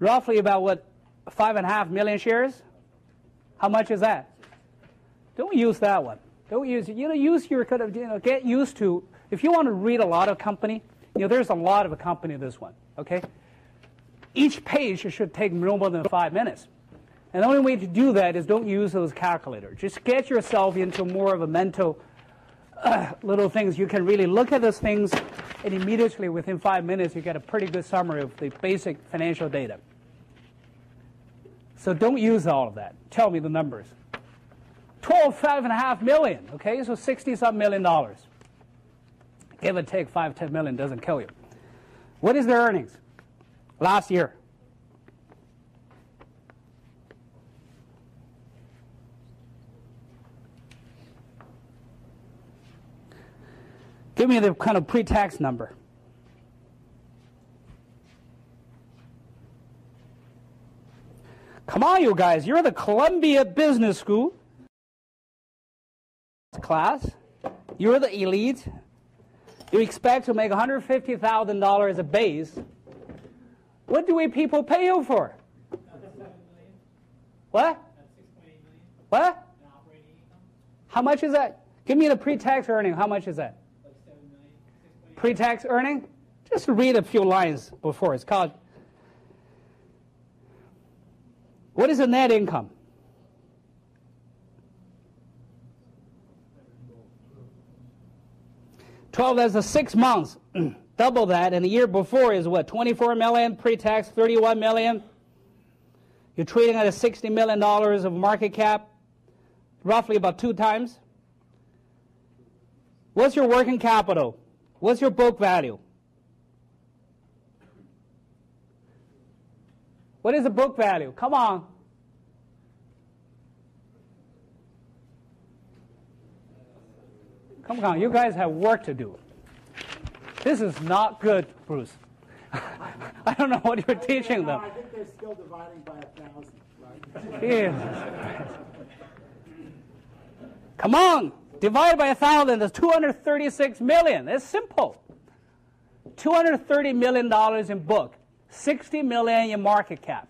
Roughly about what? Five and a half million shares? How much is that? Don't use that one. Don't use it. you know use your kind of you know get used to if you want to read a lot of company, you know there's a lot of a company this one. Okay? Each page should take no more than five minutes. And the only way to do that is don't use those calculators. Just get yourself into more of a mental uh, little things. You can really look at those things, and immediately within five minutes, you get a pretty good summary of the basic financial data. So don't use all of that. Tell me the numbers. 12, five and a half million, okay? So 60 some million dollars. Give or take five, 10 million doesn't kill you. What is their earnings last year? Give me the kind of pre-tax number. Come on, you guys. You're the Columbia Business School class. You're the elite. You expect to make $150,000 as a base. What do we people pay you for? What? What? How much is that? Give me the pre-tax earning. How much is that? Pre-tax earning? Just read a few lines before. It's called. What is the net income? Twelve. That's the six months. [CLEARS THROAT] Double that, and the year before is what? Twenty-four million pre-tax, thirty-one million. You're trading at a sixty million dollars of market cap, roughly about two times. What's your working capital? What's your book value? What is the book value? Come on. Come on, you guys have work to do. This is not good, Bruce. [LAUGHS] I don't know what you're oh, teaching them. I think they're still dividing by a thousand, right? [LAUGHS] Jesus Come on, divide by a thousand. That's 236 million. It's simple. 230 million dollars in book, 60 million in market cap,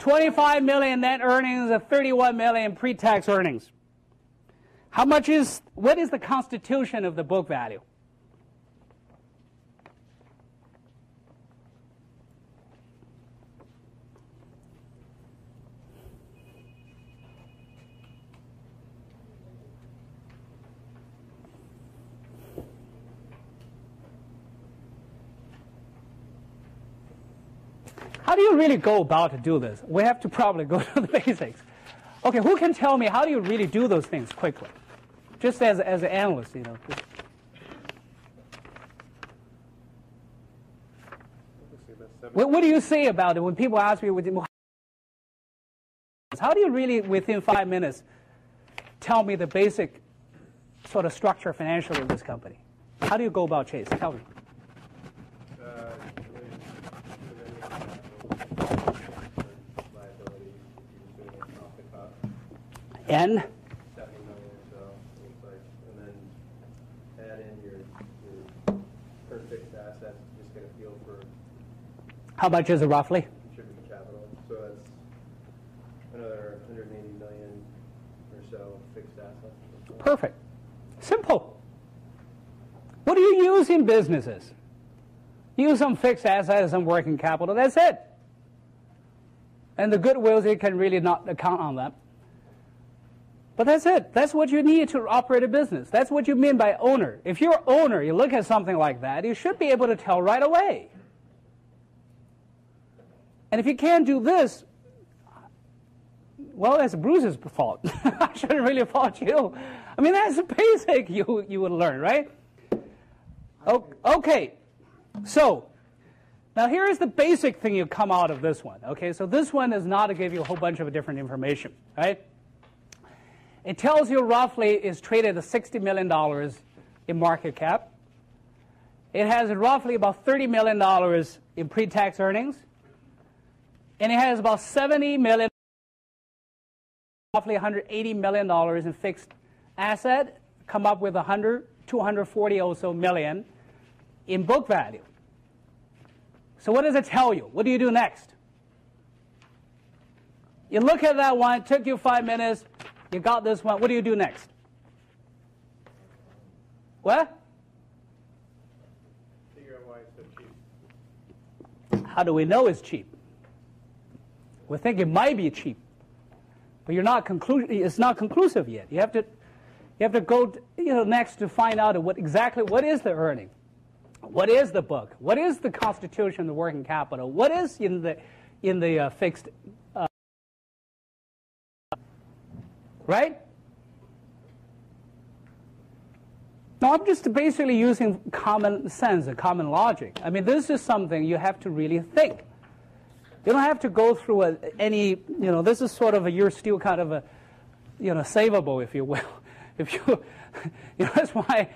25 million net earnings, and 31 million pre-tax earnings. How much is what is the constitution of the book value? How do you really go about to do this? We have to probably go [LAUGHS] to the basics. Okay, who can tell me how do you really do those things quickly? Just as, as an analyst, you know. What, what do you say about it when people ask me, "Well, how do you really, within five minutes, tell me the basic sort of structure financially of this company? How do you go about Chase? Tell me. Uh, liability, if you're doing it off the cuff, And seventy million or so, looks like, and then add in your, your per fixed assets, just get a feel for how much is it roughly? contributing capital. So that's another hundred and eighty million or so fixed assets. Perfect. Simple. What do you use in businesses? Use some fixed assets, some working capital. That's it. And the goodwills, you can really not account on them. But that's it. That's what you need to operate a business. That's what you mean by owner. If you're owner, you look at something like that, you should be able to tell right away. And if you can't do this, well, that's Bruce's fault. [LAUGHS] I shouldn't really fault you. I mean, that's basic you, you would learn, right? Okay, so now here's the basic thing you come out of this one. Okay, so this one is not to give you a whole bunch of different information, right? It tells you roughly is traded at $60 million in market cap. It has roughly about $30 million in pre-tax earnings. And it has about 70 million, roughly 180 million dollars in fixed asset, come up with 100, 240 or so million in book value. So what does it tell you? What do you do next? You look at that one, it took you five minutes, you got this one, what do you do next? What? Figure out why it's so cheap. How do we know it's cheap? We think it might be cheap, but you're not conclu- it's not conclusive yet. You have to, you have to go to, you know, next to find out what exactly what is the earning, what is the book, what is the constitution, the working capital, what is in the in the uh, fixed, uh, right? Now, I'm just basically using common sense and common logic. I mean, this is something you have to really think. You don't have to go through a, any, you know, this is sort of a, you're still kind of a, you know, savable, if you will. [LAUGHS] If you, [LAUGHS] you know, that's why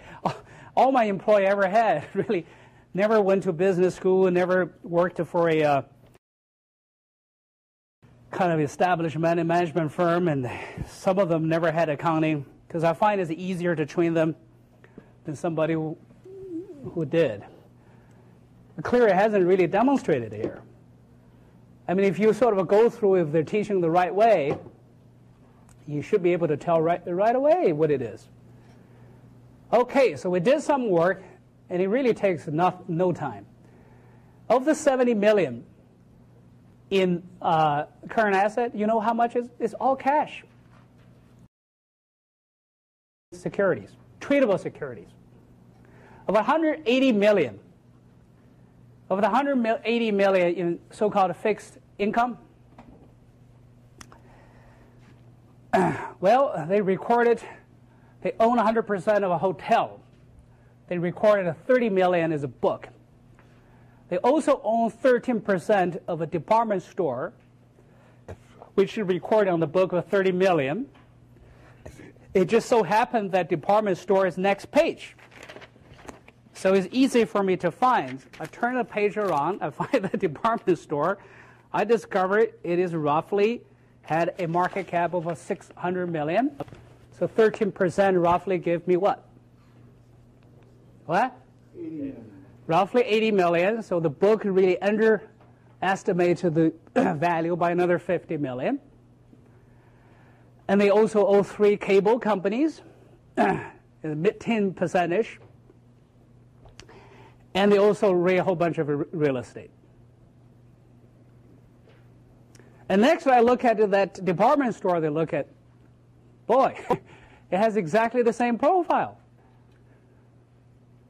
all my employee ever had [LAUGHS] really never went to business school, and never worked for a uh, kind of established management firm, and some of them never had accounting because I find it's easier to train them than somebody who, did. Clear hasn't really demonstrated here. I mean, if you sort of go through if they're teaching the right way, you should be able to tell right, right away what it is. Okay, so we did some work, and it really takes no time. Of the 70 million in uh, current asset, you know how much is? It's all cash. Securities, tradable securities. Of 180 million, of the 180 million in so-called fixed income, [CLEARS THROAT] well, they recorded, they own 100% of a hotel. They recorded a 30 million as a book. They also own 13% of a department store, which is recorded on the book of 30 million. It just so happened that department store is next page. So it's easy for me to find. I turn the page around, I [LAUGHS] find the department store. I discover it is roughly had a market cap of 600 million. So 13% roughly give me what? What? 80 million. Roughly 80 million. So the book really underestimated the [CLEARS THROAT] value by another 50 million. And they also owe three cable companies, mid 10 percentage. And they also rate a whole bunch of real estate. And next, I look at that department store. They look at, boy, [LAUGHS] it has exactly the same profile.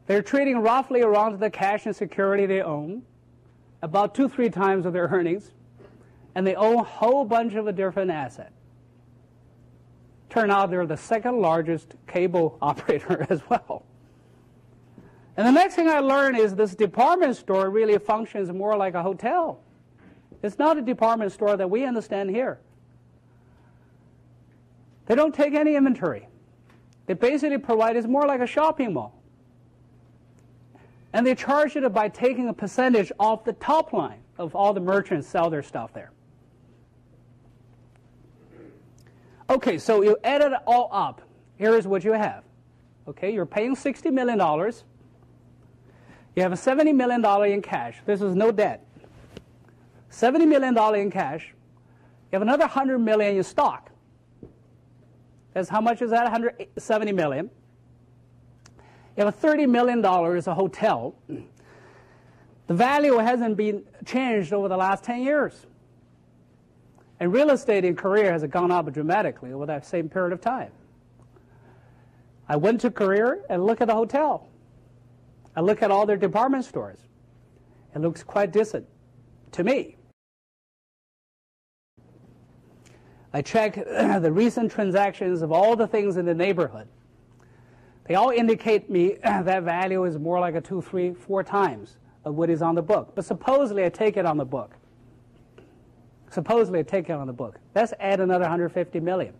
They're trading roughly around the cash and security they own, about two, three times of their earnings, and they own a whole bunch of a different asset. Turn out they're the second largest cable [LAUGHS] operator [LAUGHS] as well. And the next thing I learned is this department store really functions more like a hotel. It's not a department store that we understand here. They don't take any inventory. They basically provide it's more like a shopping mall. And they charge it by taking a percentage off the top line of all the merchants sell their stuff there. Okay, so you add it all up. Here is what you have. Okay, you're paying $60 million. You have a $70 million in cash. This is no debt. $70 million in cash. You have another 100 million in stock. That's how much is that? 170 million. You have a $30 million a hotel. The value hasn't been changed over the last 10 years. And real estate in Korea has gone up dramatically over that same period of time. I went to Korea and look at the hotel. I look at all their department stores. It looks quite decent to me. I check [CLEARS THROAT] the recent transactions of all the things in the neighborhood. They all indicate me [CLEARS THROAT] that value is more like a two, three, four times of what is on the book. But supposedly I take it on the book. Supposedly I take it on the book. Let's add another 150 million.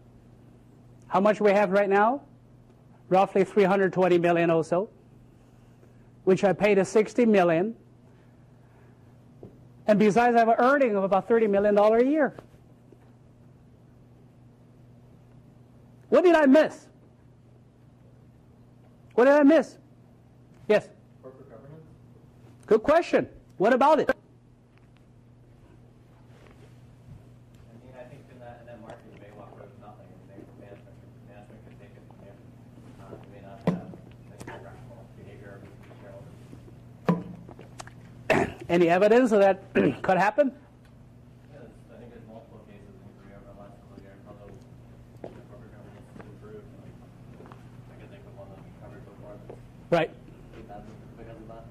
How much we have right now? Roughly 320 million or so, which I paid a 60 million. And besides, I have an earning of about $30 million a year. What did I miss? What did I miss? Yes? Corporate governance? Good question. What about it? I mean, that [CLEARS THROAT] could in that, in that market, you may walk away with nothing, and maybe management, management could take it from there. Uh, you may not have any rational behavior of shareholders. Any evidence of that could happen? Yeah, there's- I think there's multiple cases in Korea over the last couple of years, although the corporate governance has improved. like, I can think of one that we covered before, that's Right. because of that.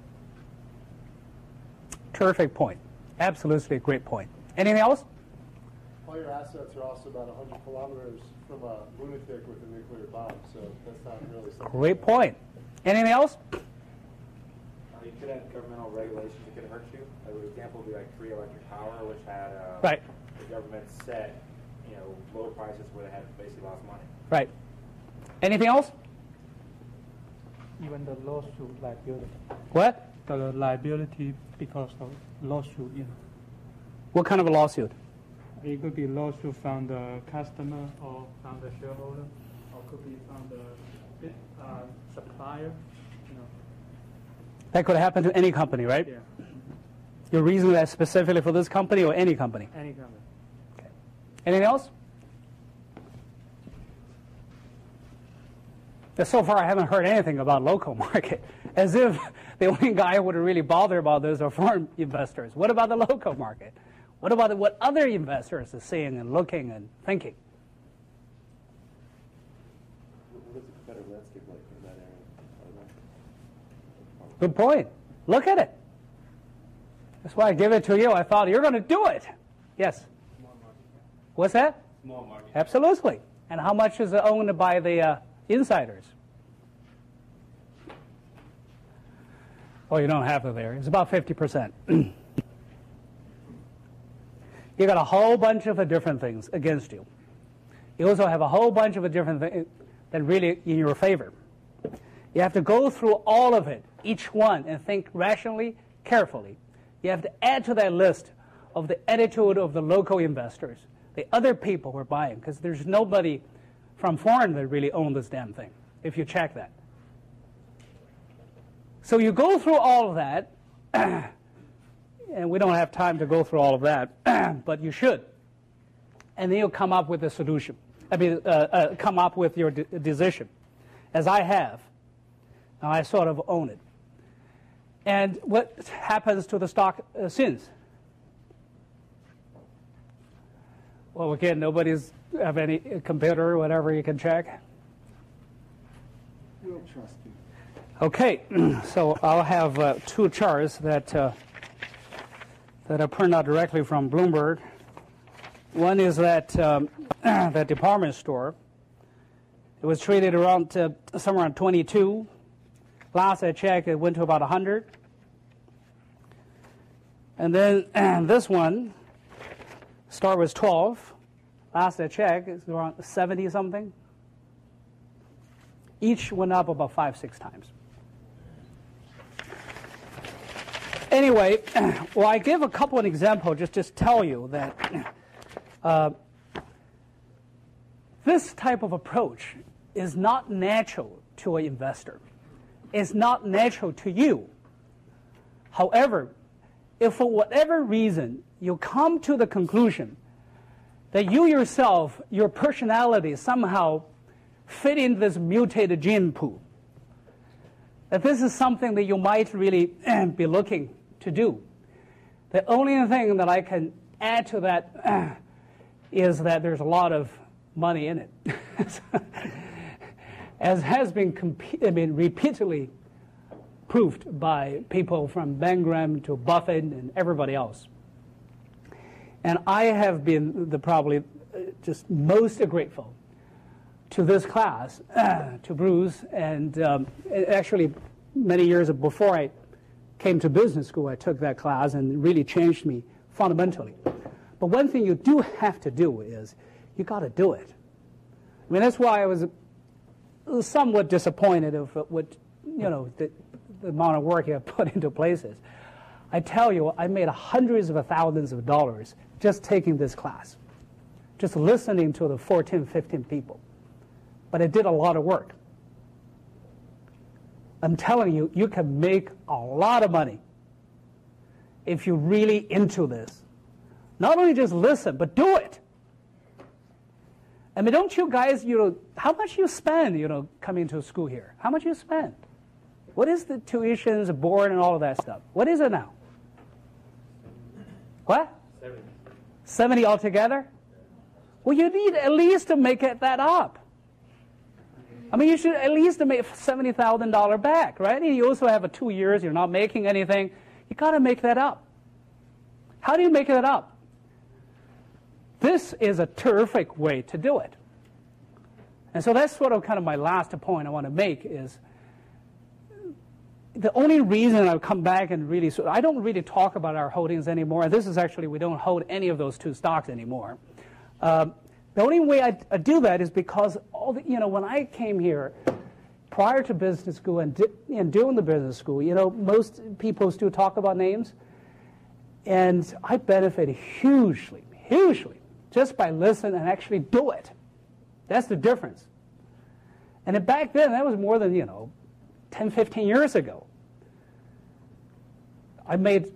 Terrific point. Absolutely a great point. Anything else? All your assets are also about 100 kilometers from a lunatic with a nuclear bomb, so that's not really something. Great point. Anything else? Uh, You could have governmental regulations that could hurt you. A good example would be like Korea Electric Power, which had uh, Right. the government set, you know, low prices where they had basically lost money. Right. Anything else? Even the lawsuit liability, What? The liability because of lawsuit, you know. What kind of a lawsuit? It could be lawsuit from the customer or from the shareholder, or could be from the uh, supplier, you know. That could happen to any company, right? Yeah, You're reasoning that specifically for this company or any company? any company. Okay. Anything else? So far, I haven't heard anything about local [LAUGHS] market, as if [LAUGHS] the only guy who would really bother about those are foreign [LAUGHS] investors. What about the local market? What about what other investors are seeing and looking and thinking? What is the competitive landscape like in that area? Good point. Look at it. That's why I give it to you. I thought you're going to do it. Yes. What's that? Small market. Absolutely. And how much is it owned by the uh, insiders? Oh, you don't have it there. It's about 50%. [CLEARS THROAT] you got a whole bunch of different things against you. You also have a whole bunch of different things that really in your favor. You have to go through all of it, each one, and think rationally, carefully. You have to add to that list of the attitude of the local investors, the other people who are buying, because there's nobody from foreign that really own this damn thing, if you check that. So you go through all of that, [CLEARS THROAT] and we don't have time to go through all of that, [CLEARS THROAT] but you should. And then you'll come up with a solution. I mean, uh, uh, come up with your de- decision, as I have. Now I sort of own it. And what happens to the stock uh, since? Well, again, nobody's have any computer or whatever you can check. We'll trust. Okay, [CLEARS THROAT] so I'll have uh, two charts that uh, that are printed out directly from Bloomberg. One is that um, [CLEARS THROAT] that department store. It was traded around uh, somewhere around 22. Last I checked, it went to about 100. And then [CLEARS THROAT] this one, start was 12. Last I checked, it's around 70 something. Each went up about five, six times. Anyway, [CLEARS THROAT] well, I give a couple of examples just just tell you that [CLEARS THROAT] uh, this type of approach is not natural to an investor. It's not natural to you. However, if for whatever reason you come to the conclusion that you yourself, your personality somehow fit in this mutated gene pool, that this is something that you might really [CLEARS THROAT] be looking to do. The only thing that I can add to that [CLEARS THROAT] is that there's a lot of money in it. [LAUGHS] As has been comp- I repeatedly proved by people from Ben Graham to Buffett and everybody else. And I have been the probably uh, just most grateful to this class, [CLEARS THROAT] to Bruce, and um, actually many years before I came to business school, I took that class and it really changed me fundamentally. But one thing you do have to do is you got to do it. I mean, that's why I was somewhat disappointed of what, you know, the, the amount of work you [LAUGHS] put into places. I tell you, I made hundreds of thousands of dollars just taking this class, just listening to the 14, 15 people. But it did a lot of work. I'm telling you, you can make a lot of money if you're really into this. Not only just listen, but do it. I mean, don't you guys, you know, how much you spend, you know, coming to school here? How much you spend? What is the tuitions, board, and all of that stuff? What is it now? What? 70. 70 altogether? Well, you need at least to make it that up. I mean, you should at least make $70,000 back, right? And you also have a two years, you're not making anything. You got to make that up. How do you make that up? This is a terrific way to do it. And so that's sort of kind of my last point I want to make is the only reason I've come back and really, so I don't really talk about our holdings anymore. This is actually, we don't hold any of those two stocks anymore. Um, the only way I, I, do that is because all the, you know, when I came here prior to business school and, di- and doing the business school, you know, most people still talk about names. And I benefited hugely, hugely just by listening and actually do it. That's the difference. And back then, that was more than, you know, 10, 15 years ago. I made,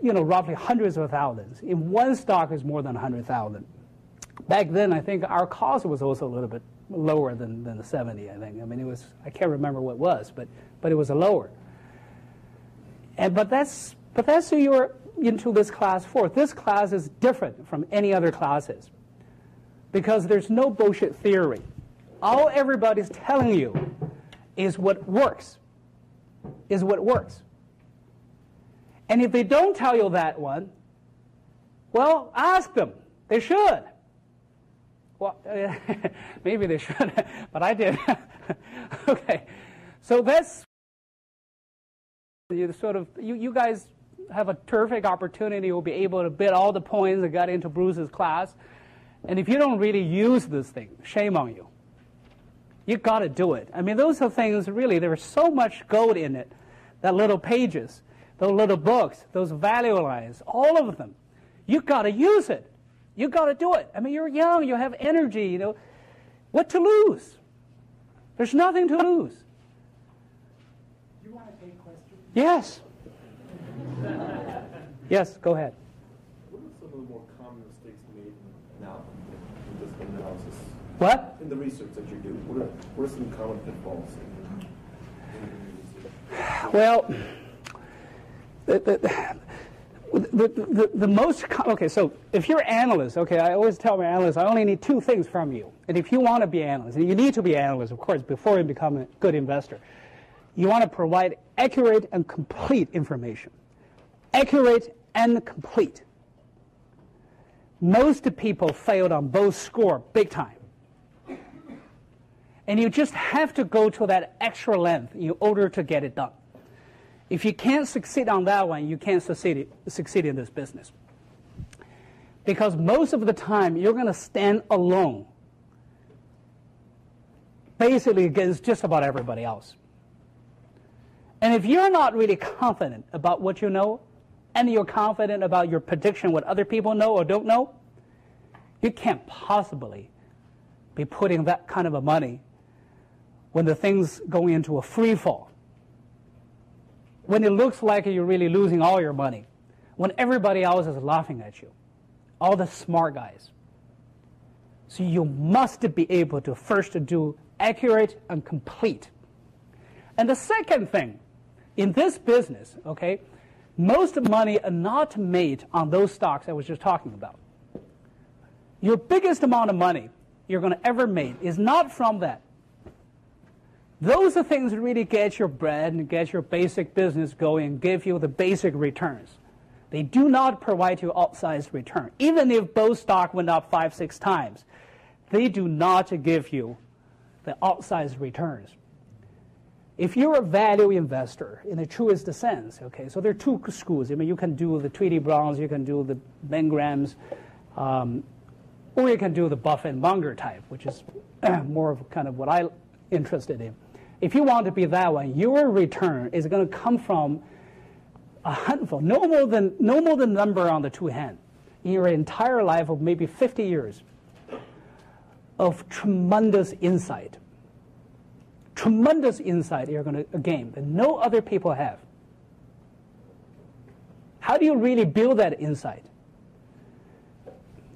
you know, roughly hundreds of thousands. In one stock is more than 100,000. Back then, I think our cost was also a little bit lower than, than the 70, I think. I mean, it was, I can't remember what it was, but, but it was a lower. And, but that's, but that's who you're into this class for. This class is different from any other classes because there's no bullshit theory. All everybody's telling you is what works, is what works. And if they don't tell you that one, well, ask them. They should. Well, [LAUGHS] maybe they should, [LAUGHS] but I did. [LAUGHS] okay, so that's you sort of you, you guys have a terrific opportunity. You'll be able to bid all the points that got into Bruce's class, and if you don't really use this thing, shame on you. You got to do it. I mean, those are things really. There's so much gold in it. That little pages those little books, those value lines, all of them. You got to use it. You got to do it. I mean, you're young, you have energy, you know. What to lose? There's nothing to lose. You want to take questions? Yes. yes, go ahead. What are some of the more common mistakes made now in this analysis? What? In the research that you do, what are, what are some common pitfalls? Well, the, the, the, the, most, okay, so if you're analyst, okay, I always tell my analysts, I only need two things from you. And if you want to be analyst, and you need to be analyst, of course, before you become a good investor, you want to provide accurate and complete information. Accurate and complete. Most people failed on both score big time. And you just have to go to that extra length in order to get it done. If you can't succeed on that one, you can't succeed, succeed in this business. Because most of the time, you're going to stand alone, basically against just about everybody else. And if you're not really confident about what you know, and you're confident about your prediction, what other people know or don't know, you can't possibly be putting that kind of a money when the thing's going into a free fall. When it looks like you're really losing all your money. When everybody else is laughing at you. All the smart guys. So you must be able to first do accurate and complete. And the second thing, in this business, okay, most money are not made on those stocks I was just talking about. Your biggest amount of money you're going to ever make is not from that. Those are things that really get your bread and get your basic business going and give you the basic returns. They do not provide you outsized return. Even if both stock went up five, six times, they do not give you the outsized returns. If you're a value investor in the truest sense, okay, so there are two schools. I mean, you can do the Tweedy Browns, you can do the Ben Grahams, um, or you can do the Buffett and Munger type, which is [CLEARS THROAT] more of kind of what I'm interested in. If you want to be that one, your return is going to come from a handful, no more than no more than number on the two hand, in your entire life of maybe 50 years of tremendous insight. Tremendous insight you're going to gain that no other people have. How do you really build that insight?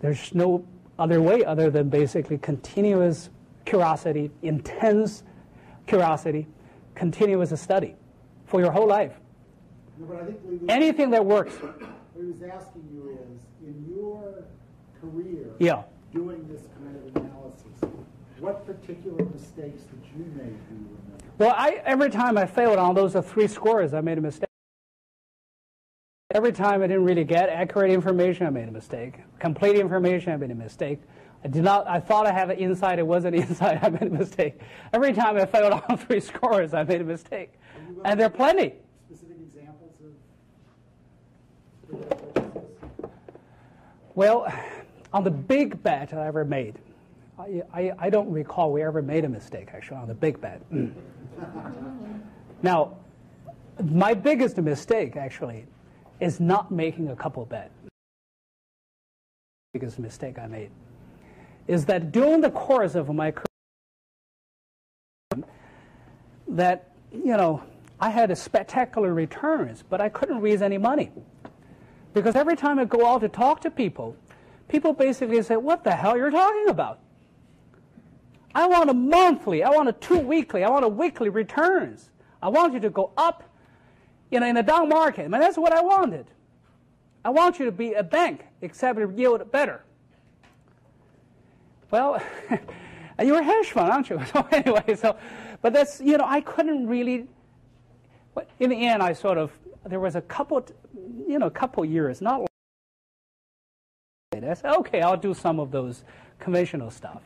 There's no other way other than basically continuous curiosity, intense curiosity, continuous study for your whole life. No, but I think was- Anything that works. What he was asking you is, in your career, Yeah. doing this kind of analysis, what particular mistakes that you made do you remember? Well, I, every time I failed on those three scores, I made a mistake. Every time I didn't really get accurate information, I made a mistake. Complete information, I made a mistake. I did not. I thought I had an insight. It wasn't [LAUGHS] insight. I made a mistake. Every time I failed [LAUGHS] on three scores, I made a mistake. And there are plenty. Specific examples of of? Well, on the big bet I ever made, I, I, I don't recall we ever made a mistake, actually, on the big bet. [LAUGHS] now, my biggest mistake, actually, is not making a couple bet. Biggest mistake I made is that during the course of my career, that, you know, I had spectacular returns, but I couldn't raise any money. Because every time I go out to talk to people, people basically say, What the hell you're talking about? I want a monthly, I want a two weekly, I want a weekly returns. I want you to go up you know, in a down market. I mean, that's what I wanted. I want you to be a bank, except yield better. Well, [LAUGHS] you're a hedge fund, aren't you? [LAUGHS] So anyway, so, but that's, you know, I couldn't really, in the end, I sort of, there was a couple, you know, a couple years, not long. I said, okay, I'll do some of those conventional stuff.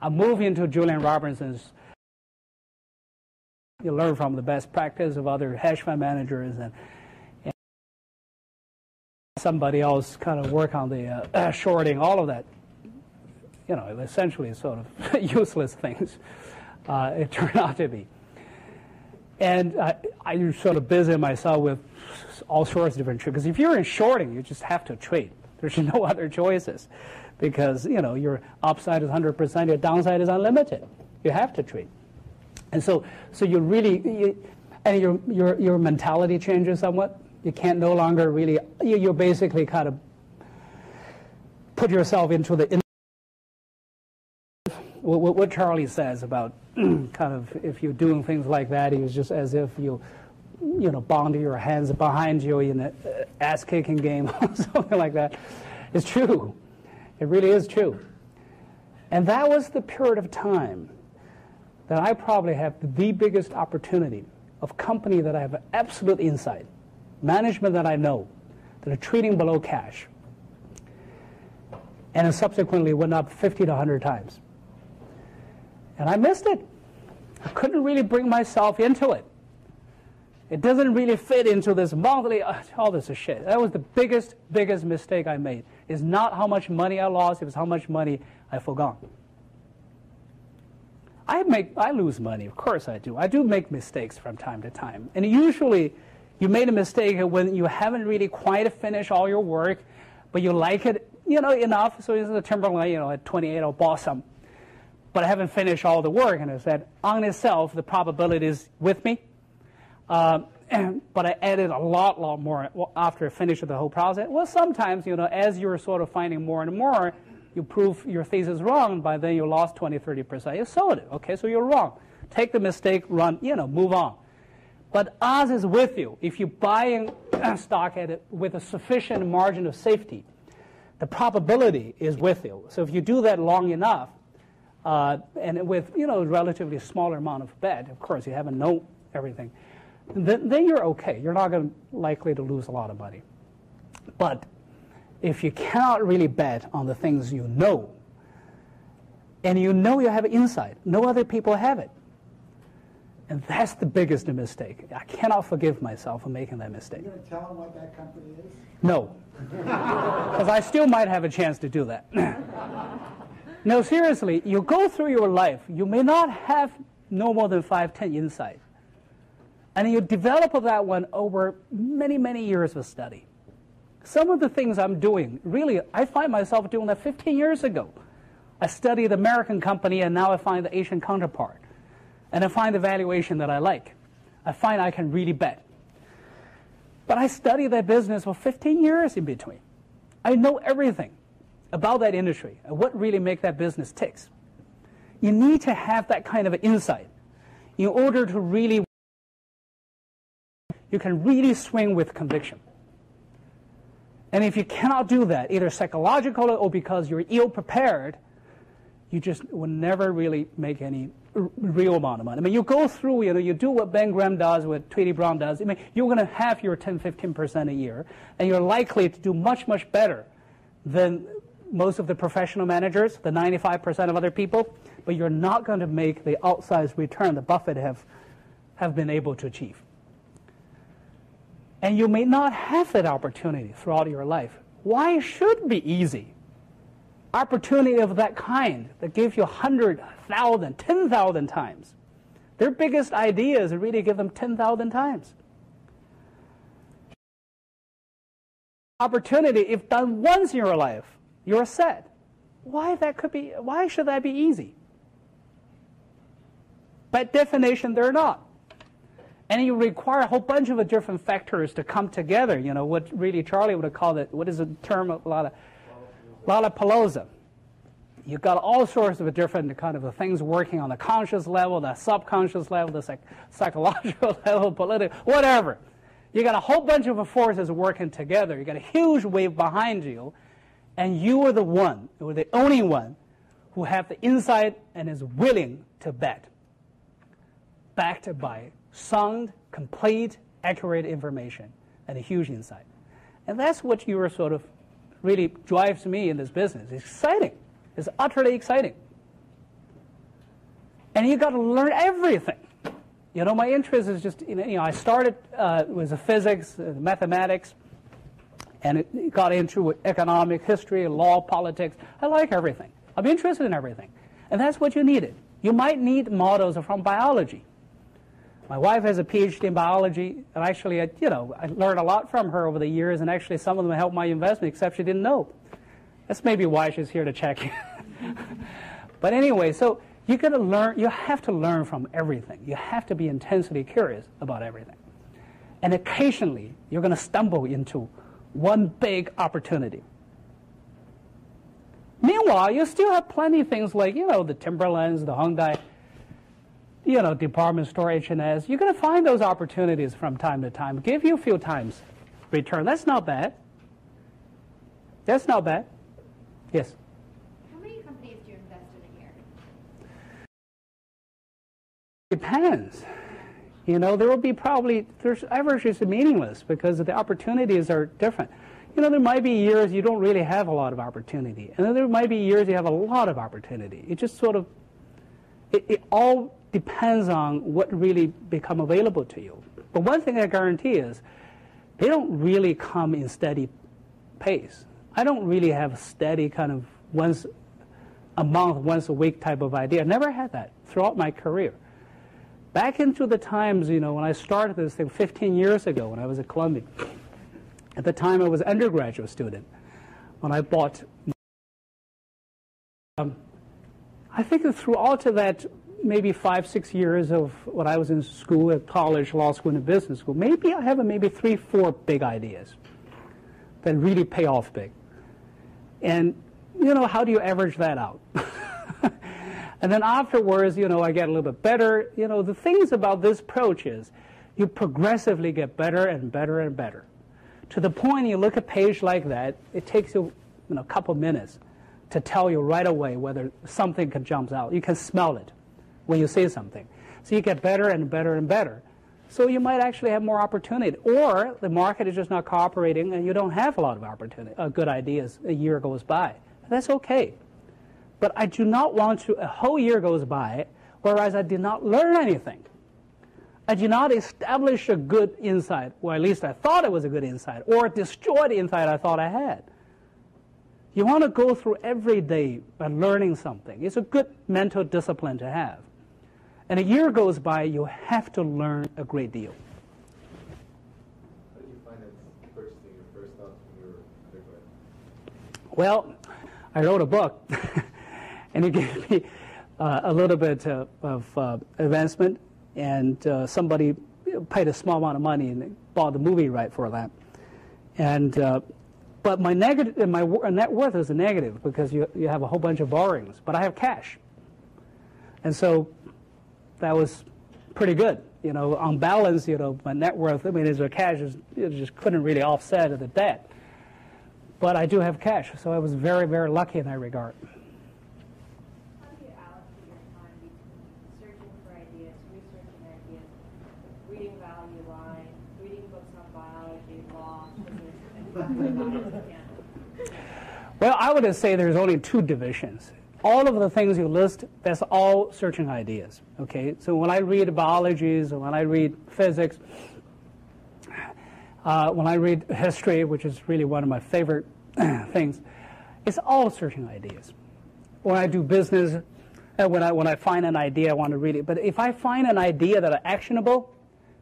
I moved into Julian Robertson's. You learn from the best practice of other hedge fund managers and, and somebody else kind of work on the uh, [CLEARS THROAT] shorting, all of that. You know, essentially sort of [LAUGHS] useless things. Uh, it turned [LAUGHS] out to be. And I, I sort of busy myself with all sorts of different trades. Because if you're in shorting, you just have to trade. There's [LAUGHS] no other choices because you know your upside is 100%, your downside is unlimited. You have to trade, and so so you really you, and your your your mentality changes somewhat. You can't no longer really you, you basically kind of put yourself into the what, what Charlie says about [CLEARS THROAT] kind of if you're doing things like that, it's just as if you you know, bond your hands behind you in an uh, ass kicking game [LAUGHS] or something like that. It's true. It really is true. And that was the period of time that I probably have the biggest opportunity of company that I have absolute insight, management that I know, that are trading below cash, and subsequently went up 50 to 100 times. And I missed it. I couldn't really bring myself into it. It doesn't really fit into this monthly, uh, all this is shit. That was the biggest, biggest mistake I made. It's not how much money I lost, it was how much money I forgot. I make, I lose money, of course I do. I do make mistakes from time to time. And usually you made a mistake when you haven't really quite finished all your work, but you like it, you know, enough. So the Timberland, you know, at 28 I'll bought some. But I haven't finished all the work, and I said, on itself, the probability is with me. Um, [CLEARS THROAT] but I added a lot, lot more after I finished the whole process. Well, sometimes, you know, as you're sort of finding more and more, you prove your thesis wrong, by then you lost 20, 30%. You sold it. Okay, so you're wrong. Take the mistake, run, you know, move on. But odds is with you. If you buy a [CLEARS THROAT] stock at it with a sufficient margin of safety, the probability is with you. So if you do that long enough, uh, and with you know relatively smaller amount of bet, of course you haven't known everything, then, then you're okay. You're not going likely to lose a lot of money. But if you cannot really bet on the things you know, and you know you have insight, no other people have it. And that's the biggest mistake. I cannot forgive myself for making that mistake. You going to tell them what that company is? No. [LAUGHS] Because I still might have a chance to do that. [LAUGHS] no, seriously, you go through your life, you may not have no more than five, ten insight. And you develop that one over many, many years of study. Some of the things I'm doing, really, I find myself doing that 15 years ago. I studied the American company and now I find the Asian counterpart. And I find the valuation that I like. I find I can really bet. But I studied that business for 15 years in between. I know everything about that industry and what really makes that business ticks. You need to have that kind of insight in order to really, you can really swing with conviction. And if you cannot do that, either psychologically or because you're ill prepared, you just will never really make any real amount of money. I mean, you go through, you know, you do what Ben Graham does, what Tweedy Brown does. I mean, you're going to have your 10, 15% a year, and you're likely to do much, much better than most of the professional managers, the 95% of other people, but you're not going to make the outsized return that Buffett have, have been able to achieve. And you may not have that opportunity throughout your life. Why should it be easy? Opportunity of that kind that gives you 100,000, 10,000 times. Their biggest idea is really give them 10,000 times. Opportunity, if done once in your life, you're set. Why that could be? Why should that be easy? By definition, they're not and you require a whole bunch of different factors to come together. You know what really Charlie would have called it. What is the term? Of Lollapalooza. You've got all sorts of different kind of things working on the conscious level, the subconscious level, the psych- psychological [LAUGHS] level, political, whatever. You got a whole bunch of forces working together. You got a huge wave behind you, and you are the one, you or the only one, who have the insight and is willing to bet, backed by sound, complete, accurate information, and a huge insight. And that's what you are sort of really drives me in this business. It's exciting. It's utterly exciting. And you got to learn everything. You know, my interest is just, you know, I started uh, with physics, uh, mathematics, and it got into economic history, law, politics. I like everything. I'm interested in everything. And that's what you needed. You might need models from biology. My wife has a PhD in biology, and actually, I, you know, I learned a lot from her over the years, and actually, some of them helped my investment, except she didn't know. That's maybe why she's here to check. [LAUGHS] but anyway, so you got to learn. You have to learn from everything. You have to be intensely curious about everything, and occasionally, you're going to stumble into one big opportunity. Meanwhile, you still have plenty of things like, you know, the Timberlands, the Hyundai you know, department store, H&S, you're going to find those opportunities from time to time. Give you a few times return. That's not bad. That's not bad. Yes? How many companies do you invest in a year? Depends. You know, there will be probably, there's averages are meaningless because the opportunities are different. You know, there might be years you don't really have a lot of opportunity. And then there might be years you have a lot of opportunity. It just sort of it, it all depends on what really become available to you. But one thing I guarantee is they don't really come in steady pace. I don't really have a steady kind of once a month, once a week type of idea. I never had that throughout my career. Back into the times, you know, when I started this thing 15 years ago when I was at Columbia, at the time I was an undergraduate student, when I bought, um, I think throughout that maybe five, six years of when I was in school, at college, law school, and business school, maybe I have maybe three, four big ideas that really pay off big. And, you know, how do you average that out? [LAUGHS] and then afterwards, you know, I get a little bit better. You know, the things about this approach is you progressively get better and better and better. To the point you look at a page like that, it takes you, you know, a couple minutes to tell you right away whether something can jump out. You can smell it when you see something. So you get better and better and better. So you might actually have more opportunity. Or the market is just not cooperating and you don't have a lot of opportunity, uh, good ideas. A year goes by. That's okay. But I do not want to, a whole year goes by, whereas I did not learn anything. I did not establish a good insight, or at least I thought it was a good insight, or destroy the insight I thought I had. You want to go through every day by learning something. It's a good mental discipline to have. And a year goes by, you have to learn a great deal. How did you find purchasing your first thoughts when you were undergrad? Well, I wrote a book, [LAUGHS] and it [LAUGHS] gave me uh, a little bit uh, of uh, advancement, and uh, somebody paid a small amount of money and bought the movie right for that. And uh, but my negative, my net worth is a negative because you you have a whole bunch of borrowings, but I have cash, and so that was pretty good. You know, on balance, you know, my net worth, I mean, as a cash, is, it just couldn't really offset the debt. But I do have cash, so I was very, very lucky in that regard. How do you allocate your time between searching for ideas, researching ideas, reading value line, reading books on biology, law, physics, and [LAUGHS] Well, I would say there's only two divisions. All of the things you list, that's all searching ideas. Okay, so when I read biologies, when I read physics, uh, when I read history, which is really one of my favorite [CLEARS THROAT] things, it's all searching ideas. When I do business, uh, when I when I find an idea, I want to read it. But if I find an idea that are actionable,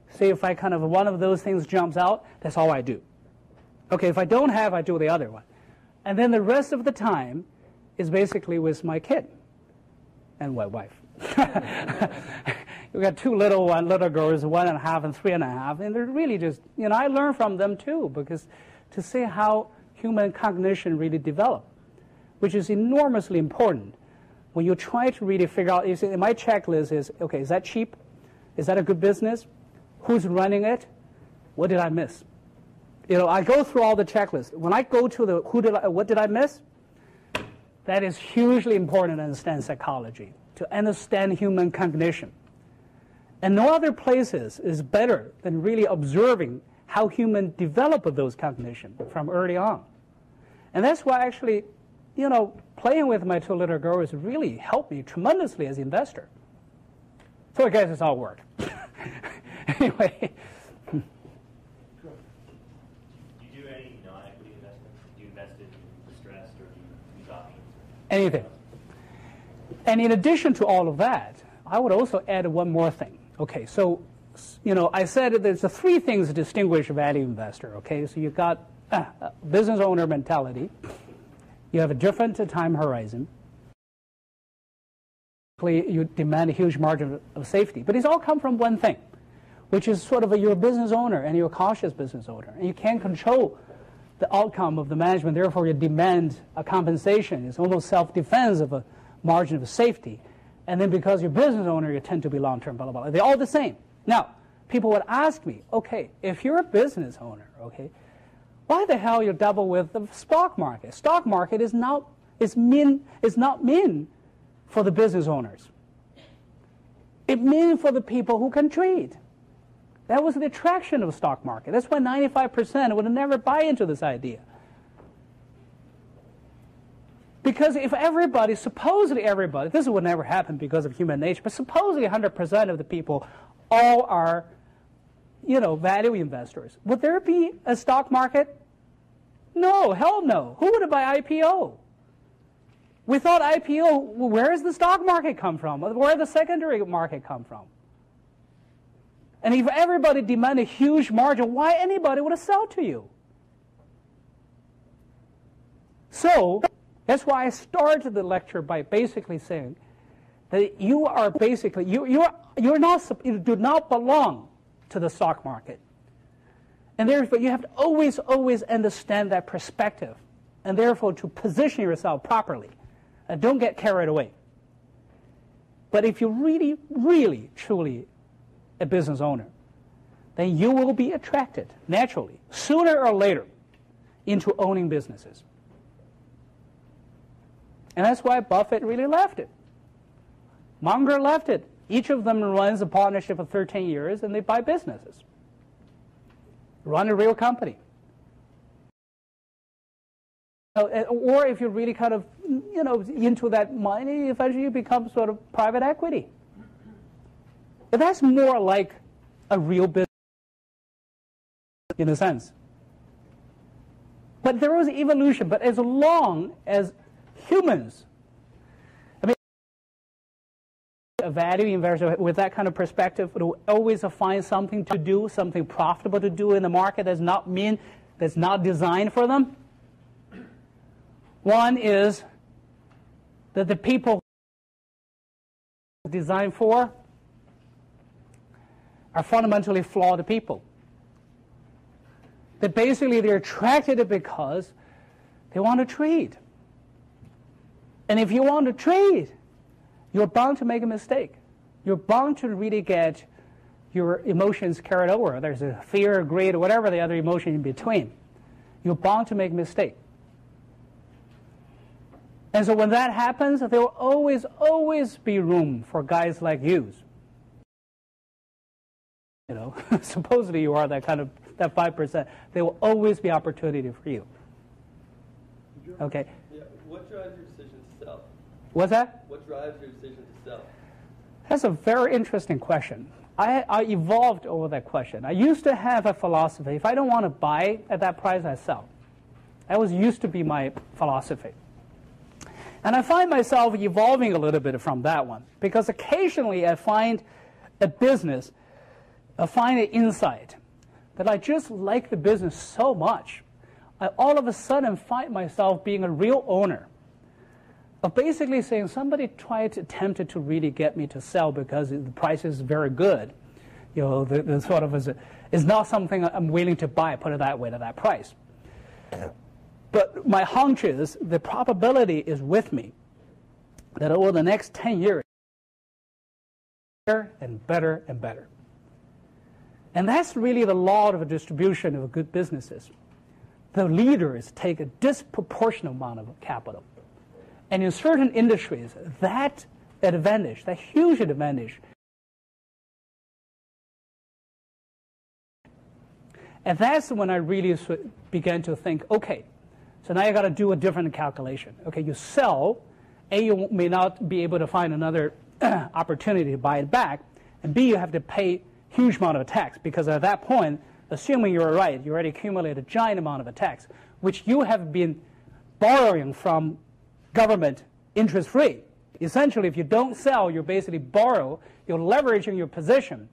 say if I kind of one of those things jumps out, that's all I do. Okay, if I don't have, I do the other one, and then the rest of the time is basically with my kid and my wife. [LAUGHS] we got two little one, little girls, one and a half and three and a half, and they're really just, you know, I learn from them too because to see how human cognition really develop, which is enormously important. When you try to really figure out, you see, my checklist is, okay, is that cheap? Is that a good business? Who's running it? What did I miss? You know, I go through all the checklists. When I go to the who did I, what did I miss? That is hugely important to understand psychology, to understand human cognition. And no other places is better than really observing how humans develop those cognition from early on. And that's why actually, you know, playing with my two little girls really helped me tremendously as an investor. So I guess it's all work. [LAUGHS] anyway. Do you do any non-equity investments? Do you invest in distressed or do you use options? Anything. And in addition to all of that, I would also add one more thing. Okay, so you know, I said there's the three things that distinguish a value investor. Okay, so you've got uh, business owner mentality, you have a different time horizon, you demand a huge margin of safety. But it's all come from one thing, which is sort of a, you're a business owner and you're a cautious business owner, and you can't control the outcome of the management. Therefore, you demand a compensation. It's almost self-defense of a margin of safety. And then because you're a business owner, you tend to be long-term, blah, blah, blah. They're all the same. Now, people would ask me, okay, if you're a business owner, okay, why the hell you double with the stock market? Stock market is not is mean is not mean for the business owners. It means for the people who can trade. That was the attraction of the stock market. That's why 95% would never buy into this idea. Because if everybody, supposedly everybody, this would never happen because of human nature, but supposedly 100% of the people all are, you know, value investors. Would there be a stock market? No, hell no. Who would buy IPO? We thought IPO, where does the stock market come from? Where does the secondary market come from? And if everybody demanded a huge margin, why anybody would sell to you? So, that's why I started the lecture by basically saying that you are basically, you, you're, you're not, you do not belong to the stock market. And therefore, you have to always, always understand that perspective. And therefore, to position yourself properly. And don't get carried away. But if you're really, really, truly a business owner, then you will be attracted naturally, sooner or later, into owning businesses. And that's why Buffett really left it. Munger left it. Each of them runs a partnership for 13 years and they buy businesses. Run a real company. Uh, or if you're really kind of, you know, into that money, eventually you become sort of private equity. But that's more like a real business in a sense. But there was evolution. But as long as humans. I mean, a value investor with that kind of perspective will always find something to do, something profitable to do in the market that's not mean, that's not designed for them. One is that the people designed for are fundamentally flawed people. That basically they're attracted because they want to trade. And if you want to trade, you're bound to make a mistake. You're bound to really get your emotions carried over. There's a fear, greed, or whatever the other emotion in between. You're bound to make a mistake. And so when that happens, there will always, always be room for guys like you. You know, [LAUGHS] supposedly you are that kind of that five percent. There will always be opportunity for you. Okay. Yeah. What drives your decision to sell? What's that? What drives your decision to sell? That's a very interesting question. I, I evolved over that question. I used to have a philosophy if I don't want to buy at that price, I sell. That was used to be my philosophy. And I find myself evolving a little bit from that one because occasionally I find a business, Find an insight that I just like the business so much. I all of a sudden find myself being a real owner but basically saying somebody tried to attempted to really get me to sell because the price is very good. You know, the, the sort of is, is not something I'm willing to buy, put it that way, at that price. But my hunch is the probability is with me that over the next 10 years, better and better and better. And that's really the law of distribution of good businesses. The leaders take a disproportionate amount of capital and in certain industries, that advantage, that huge advantage, and that's when I really began to think, okay, so now you got to do a different calculation. Okay, you sell, A, you may not be able to find another [CLEARS THROAT] opportunity to buy it back, and B, you have to pay huge amount of attacks because at that point, assuming you're right, you already accumulated a giant amount of attacks, which you have been borrowing from government interest free. Essentially, if you don't sell, you basically borrow, you're leveraging your position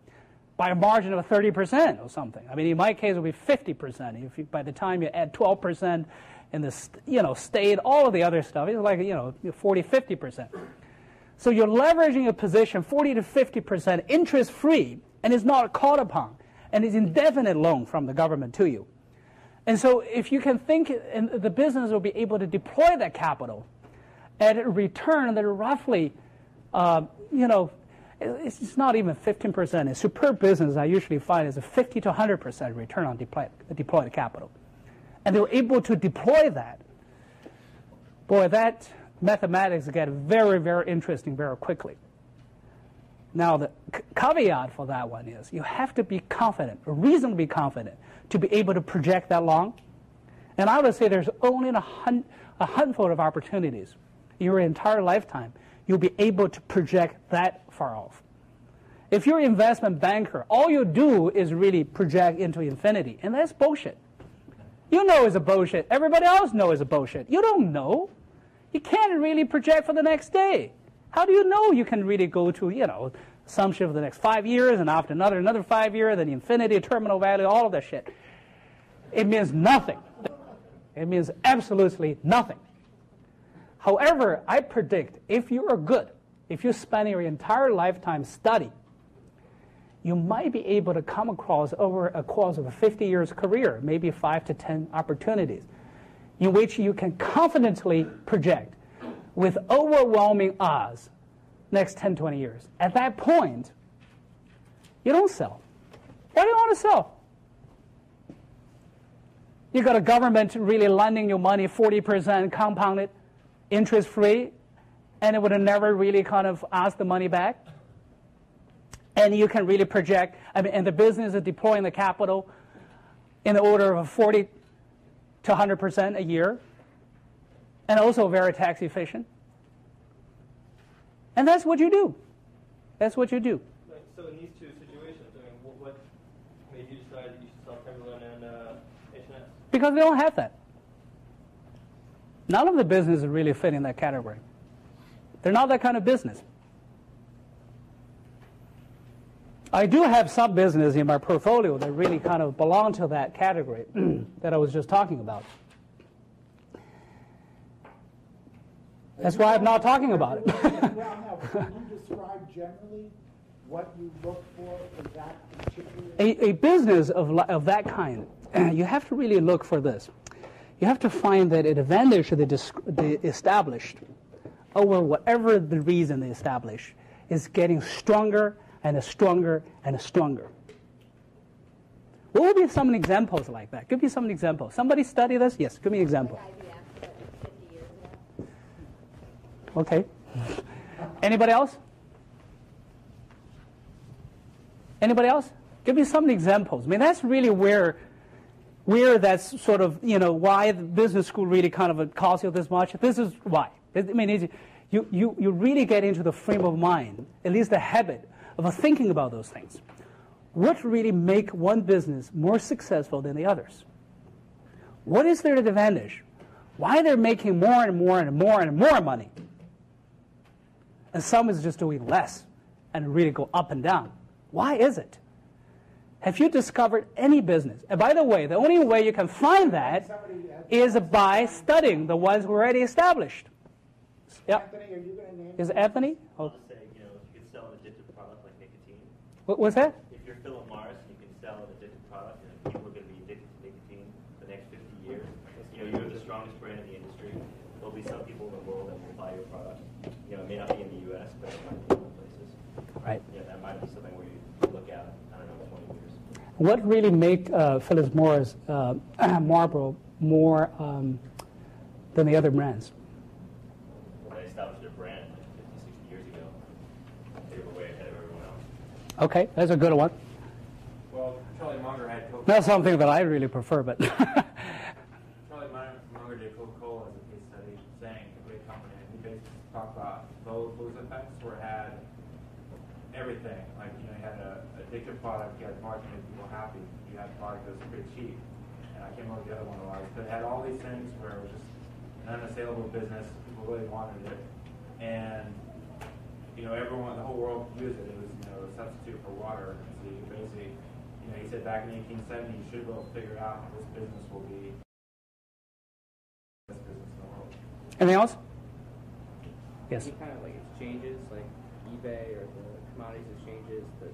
by a margin of 30% or something. I mean, in my case, it would be 50%. If you, by the time you add 12% in the you know, state, all of the other stuff, it's like, you know, 40, 50%. So you're leveraging a position 40 to 50% interest free and it's not called upon and it's indefinite loan from the government to you. And so if you can think, and the business will be able to deploy that capital at a return that roughly, uh, you know, it's not even 15%. In superb business, I usually find is a 50 to 100% return on deployed, deployed capital. And they were able to deploy that. Boy, that mathematics get very, very interesting very quickly. Now, the caveat for that one is you have to be confident, reasonably confident, to be able to project that long. And I would say there's only a, a handful of opportunities in your entire lifetime, you'll be able to project that far off. If you're an investment banker, all you do is really project into infinity, and that's bullshit. You know it's a bullshit. Everybody else knows it's a bullshit. You don't know. You can't really project for the next day. How do you know you can really go to, you know, assumption for the next five years and after another another five years, then infinity, terminal value, all of that shit? It means nothing. It means absolutely nothing. However, I predict if you are good, if you spend your entire lifetime studying, you might be able to come across over a course of a 50 years career, maybe five to 10 opportunities, in which you can confidently project with overwhelming odds next 10, 20 years. At that point, you don't sell. Why do you want to sell? You got a government really lending you money 40% compounded, interest free, and it would have never really kind of asked the money back. And you can really project, I mean, and the business is deploying the capital in the order of 40 to 100% a year, and also very tax efficient. And that's what you do. That's what you do. So in these two situations, I mean, what, what made you decide that you should sell Timberland and uh, H&S? Because they don't have that. None of the businesses really fit in that category. They're not that kind of business. I do have some business in my portfolio that really kind of belong to that category [CLEARS THROAT] that I was just talking about. That's why I'm not talking about it. Well, now, [LAUGHS] can you describe generally what you look for in that particular? a, a business of, of that kind, [CLEARS THROAT] you have to really look for this. You have to find that advantage that dis- they established over whatever the reason they established is getting stronger and stronger and stronger. What would be some examples like that? Give me some examples. Somebody study this? Yes, give me an example. IBM, but 50 years ago. Okay. Anybody else? Anybody else? Give me some examples. I mean, that's really where, where that's sort of, you know, why the business school really kind of costs you this much. This is why. I mean, you, you, you really get into the frame of mind, at least the habit of thinking about those things. What really make one business more successful than the others? What is their advantage? Why they're making more and more and more and more money? And some is just doing less and really go up and down. Why is it? Have you discovered any business? And by the way, the only way you can find that is by studying the ones who already established. Yep. Anthony, are you going to name? Is it Anthony? I'll Oh, just say, you know, you can sell an addictive product like nicotine. what was that? If you're Philip Morris, and you can sell an addictive product, and people are going to be addicted to nicotine for the next 50 years. You know, you're the strongest brand in the industry. There'll be some people in the world that will buy your product. You know, it may not be Right. Yeah, that might be something where you look at, I don't know, 20 years. What really make uh, Philip Morris uh, [CLEARS THROAT] Marlboro more um, than the other brands? When they established their brand like 50, 60 years ago, they were way ahead of everyone else. Okay, that's a good one. Well, Charlie Munger had Coca. Not something that I really prefer, but [LAUGHS] Charlie Munger Munger did Coca-Cola as a case study, saying a great company, and he basically talked about those those effects where it had everything. Like you know, you had a addictive product, you had a product that made people happy, you had a product that was pretty cheap, and I can't remember the other one was, but it had all these things where it was just an unassailable business. People really wanted it, and you know, everyone, the whole world used it. It was, you know, a substitute for water. And so you basically, you know, he said back in 1870, you should be able to figure out how this business will be the best business in the world. anything else? Yes. Any kind of like exchanges, like eBay or the commodities exchanges, that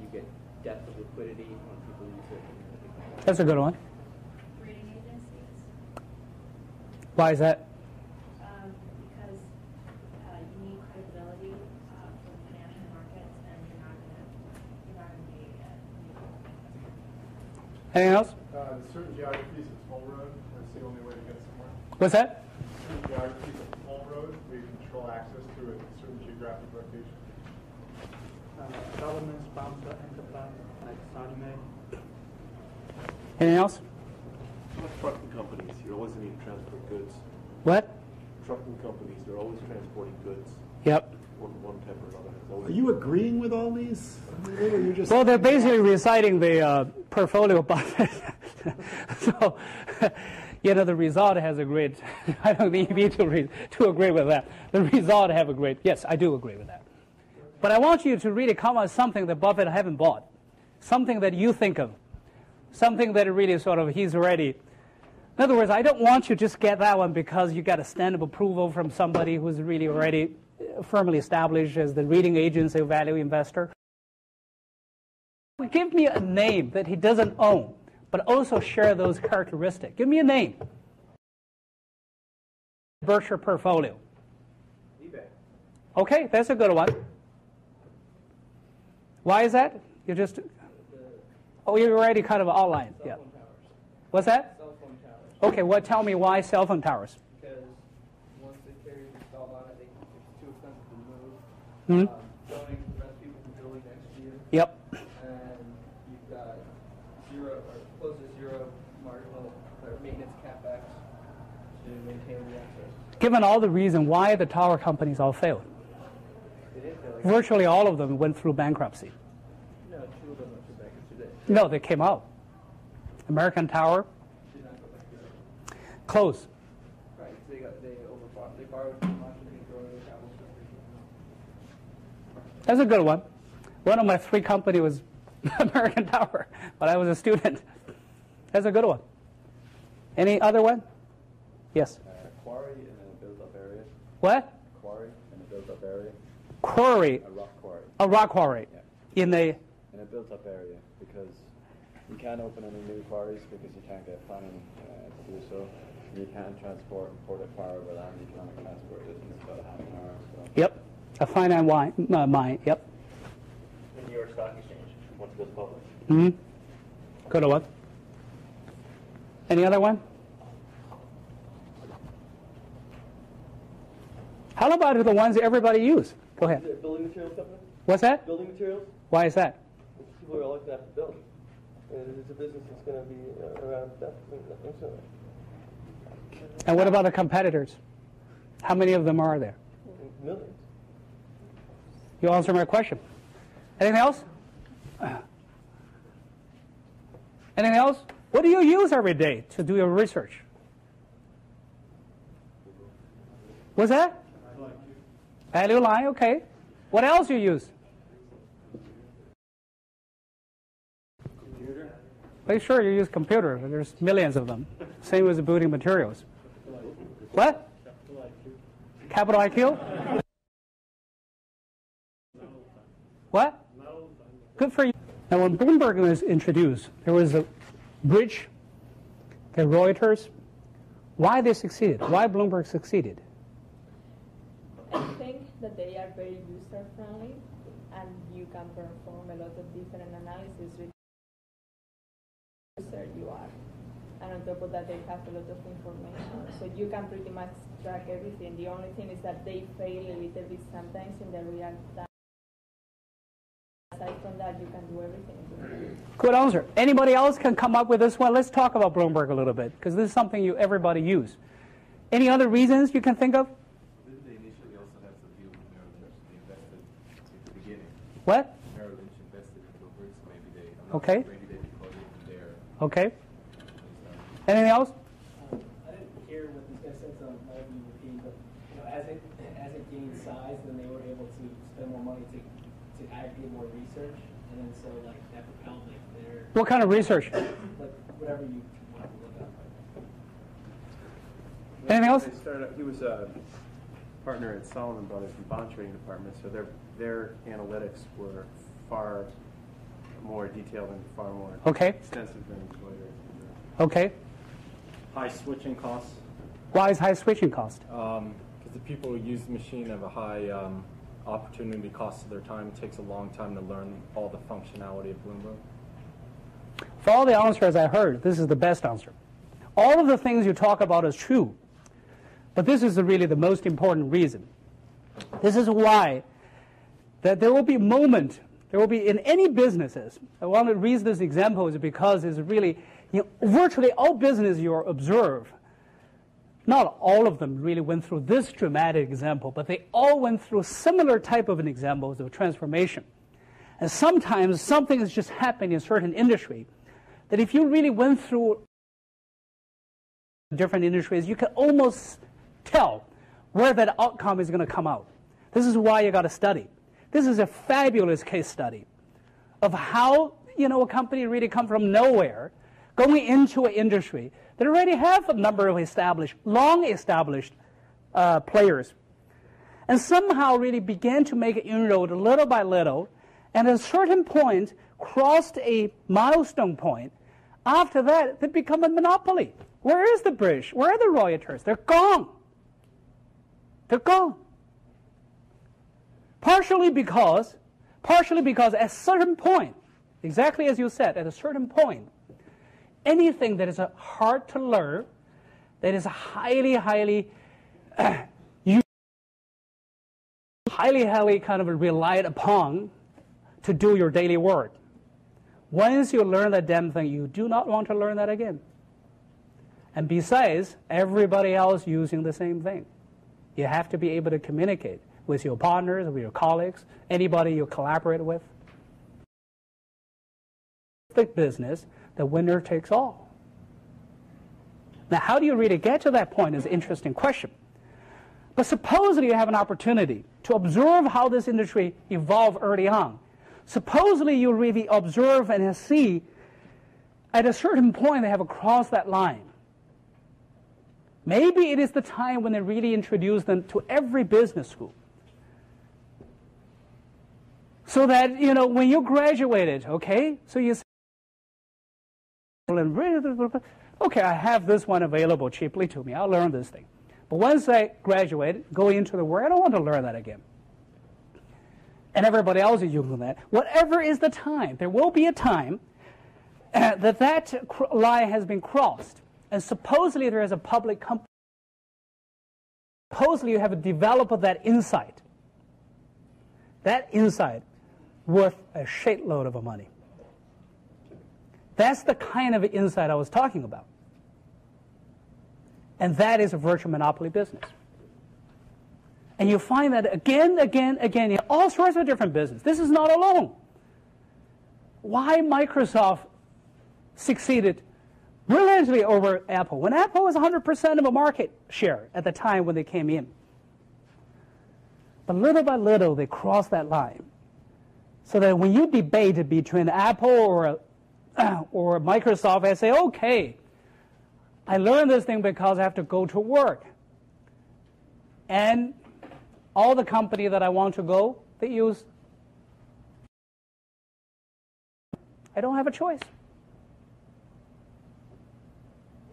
you get depth of liquidity when people use it. and everything like that. That's a good one. Rating agencies, Why is that? um, because uh, you need credibility uh, for the financial markets, and you're not gonna, you're not gonna be. Uh, Anything else? Uh, certain geographies, a toll road, that's the only way to get somewhere. What's that? Certain geographies, a toll road, where you control access to a certain geographic location. Uh, government sponsor enterprise like Sunny Mae. Anything else? Like trucking companies, you always need to transport goods. What? Trucking companies, they're always transporting goods, Yep. one, one type or another. Are you agreeing with all these? Just Well, they're basically reciting the uh, portfolio [LAUGHS] budget. so, [LAUGHS] you know, the result has a great. [LAUGHS] I don't need you to, re, to agree with that. The result have a great. Yes, I do agree with that. But I want you to really come up with something that Buffett haven't bought, something that you think of, something that really sort of he's already. In other words, I don't want you to just get that one because you got a stamp of approval from somebody who's really already uh, firmly established as the rating agency value investor. Give me a name that he doesn't own, but also share those characteristics. Give me a name. Berkshire portfolio. eBay. Okay, that's a good one. Why is that? You just. Oh, you're already kind of outlined. Yeah. What's that? Cell phone towers. Okay, well, tell me why cell phone towers. Because once the carrier's installed on it, they, it's too expensive to move. Hmm? Um, zoning prevents people from building next year. Yep. And you've got zero, or close to zero marginal, or maintenance capex to maintain the access. Given all the reason why the tower companies all failed, They didn't feel like, virtually all of them went through bankruptcy. no, two of them went to bankruptcy. They No, they came out. American Tower did not go back to Right, they got, they overbought, they borrowed too much and they throw their capital structure. That's a good one. One of my three company was [LAUGHS] American Tower, but I was a student. That's a good one. Any other one? Yes. Uh, quarry in a built-up area. What? Quarry in a built-up area. Quarry, A rock quarry. a rock quarry, Yeah. in a In a built-up area because you can't open any new quarries because you can't get planning uh, to do so. You can't transport and port it far over land. You can only transport it in about a half an hour. So. yep, a finite wine, uh, mine. Yep. The New York Stock Exchange, once it goes public. hmm Good one. Any other one? How about the ones everybody use? Go ahead. Building materials company? What's that? Building materials? Why is that? People are always going to have to build. And it's a business that's going to be uh, around instantly. And what about the competitors? How many of them are there? Millions. You answer my question. Anything else? Anything else? What do you use every day to do your research? What's that? Value line, okay. What else you use? Computer? Well, sure, you use computer. There's millions of them. Same with the building materials. What? Capital IQ? What? Good for you. Now, when Bloomberg was introduced, there was a bridge, the Reuters. Why they succeeded? Why Bloomberg succeeded? I think that they are very user friendly and you can perform a lot of different analysis with user you are. And on top of that, they have a lot of information. So you can pretty much track everything. The only thing is that they fail a little bit sometimes in the real time. Aside from that, you can do everything. Good answer. Anybody else can come up with this one? Let's talk about Bloomberg a little bit because this is something you everybody use. Any other reasons you can think of? Didn't they initially also have to deal with Merrill Lynch? They invested at the beginning. What? Merrill Lynch invested in Bloomberg, so maybe they, I'm not Okay. sure, maybe they decoded it there. Okay. Anything else? Um, I didn't hear what this guy said, so I'm not going to repeat, but, you know, as it, as it gained size, then they were able to spend more money to, to aggregate more research, and then so, like, that propelled, like, their, What kind of research? like, whatever you want to look up. Anything else? Started, he was a partner at Salomon Brothers in bond trading department, so their, their analytics were far more detailed and far more Okay. extensive than Reuters. Okay. High switching costs, Why is high switching cost? because the people who use the machine have a high um, opportunity cost of their time. It takes a long time to learn all the functionality of Bloomberg. For all the answers I heard, this is the best answer. All of the things you talk about is true, but this is really the most important reason. This is why that there will be moment, there will be in any businesses. I want to read this example is because it's really, you know, virtually all business you observe, not all of them really went through this dramatic example, but they all went through similar type of an examples of transformation. And sometimes something is just happening in a certain industry that if you really went through different industries, you can almost tell where that outcome is going to come out. This is why you got to study. This is a fabulous case study of how you know a company really come from nowhere, going into an industry that already have a number of established, long established uh, players, and somehow really began to make an inroad little by little, and at a certain point crossed a milestone point. After that, they become a monopoly. Where is the British? Where are the Reuters? They're gone. They're gone. Partially because, partially because at a certain point, exactly as you said, at a certain point, anything that is hard to learn, that is highly, highly, [CLEARS THROAT] uh, highly, highly kind of relied upon to do your daily work. Once you learn that damn thing, you do not want to learn that again. And besides, everybody else using the same thing. You have to be able to communicate with your partners, with your colleagues, anybody you collaborate with. The business, the winner takes all. Now, how do you really get to that point is an interesting question. But supposedly you have an opportunity to observe how this industry evolved early on. Supposedly you really observe and see at a certain point they have crossed that line. Maybe it is the time when they really introduce them to every business school. So that, you know, when you graduated, okay, so you say, okay, I have this one available cheaply to me. I'll learn this thing. But once I graduate, go into the world, I don't want to learn that again. And everybody else is using that. Whatever is the time, there will be a time uh, that that line has been crossed and supposedly there is a public company. Supposedly you have developed that insight. That insight worth a shitload of money. That's the kind of insight I was talking about. And that is a virtual monopoly business. And you find that again, again, again in all sorts of different businesses. This is not alone. Why Microsoft succeeded brilliantly over Apple. When Apple was 100% of a market share at the time when they came in. But little by little, they crossed that line. So that when you debate between Apple or, [CLEARS THROAT] or Microsoft, I say, okay, I learned this thing because I have to go to work. And all the company that I want to go, they use. I don't have a choice.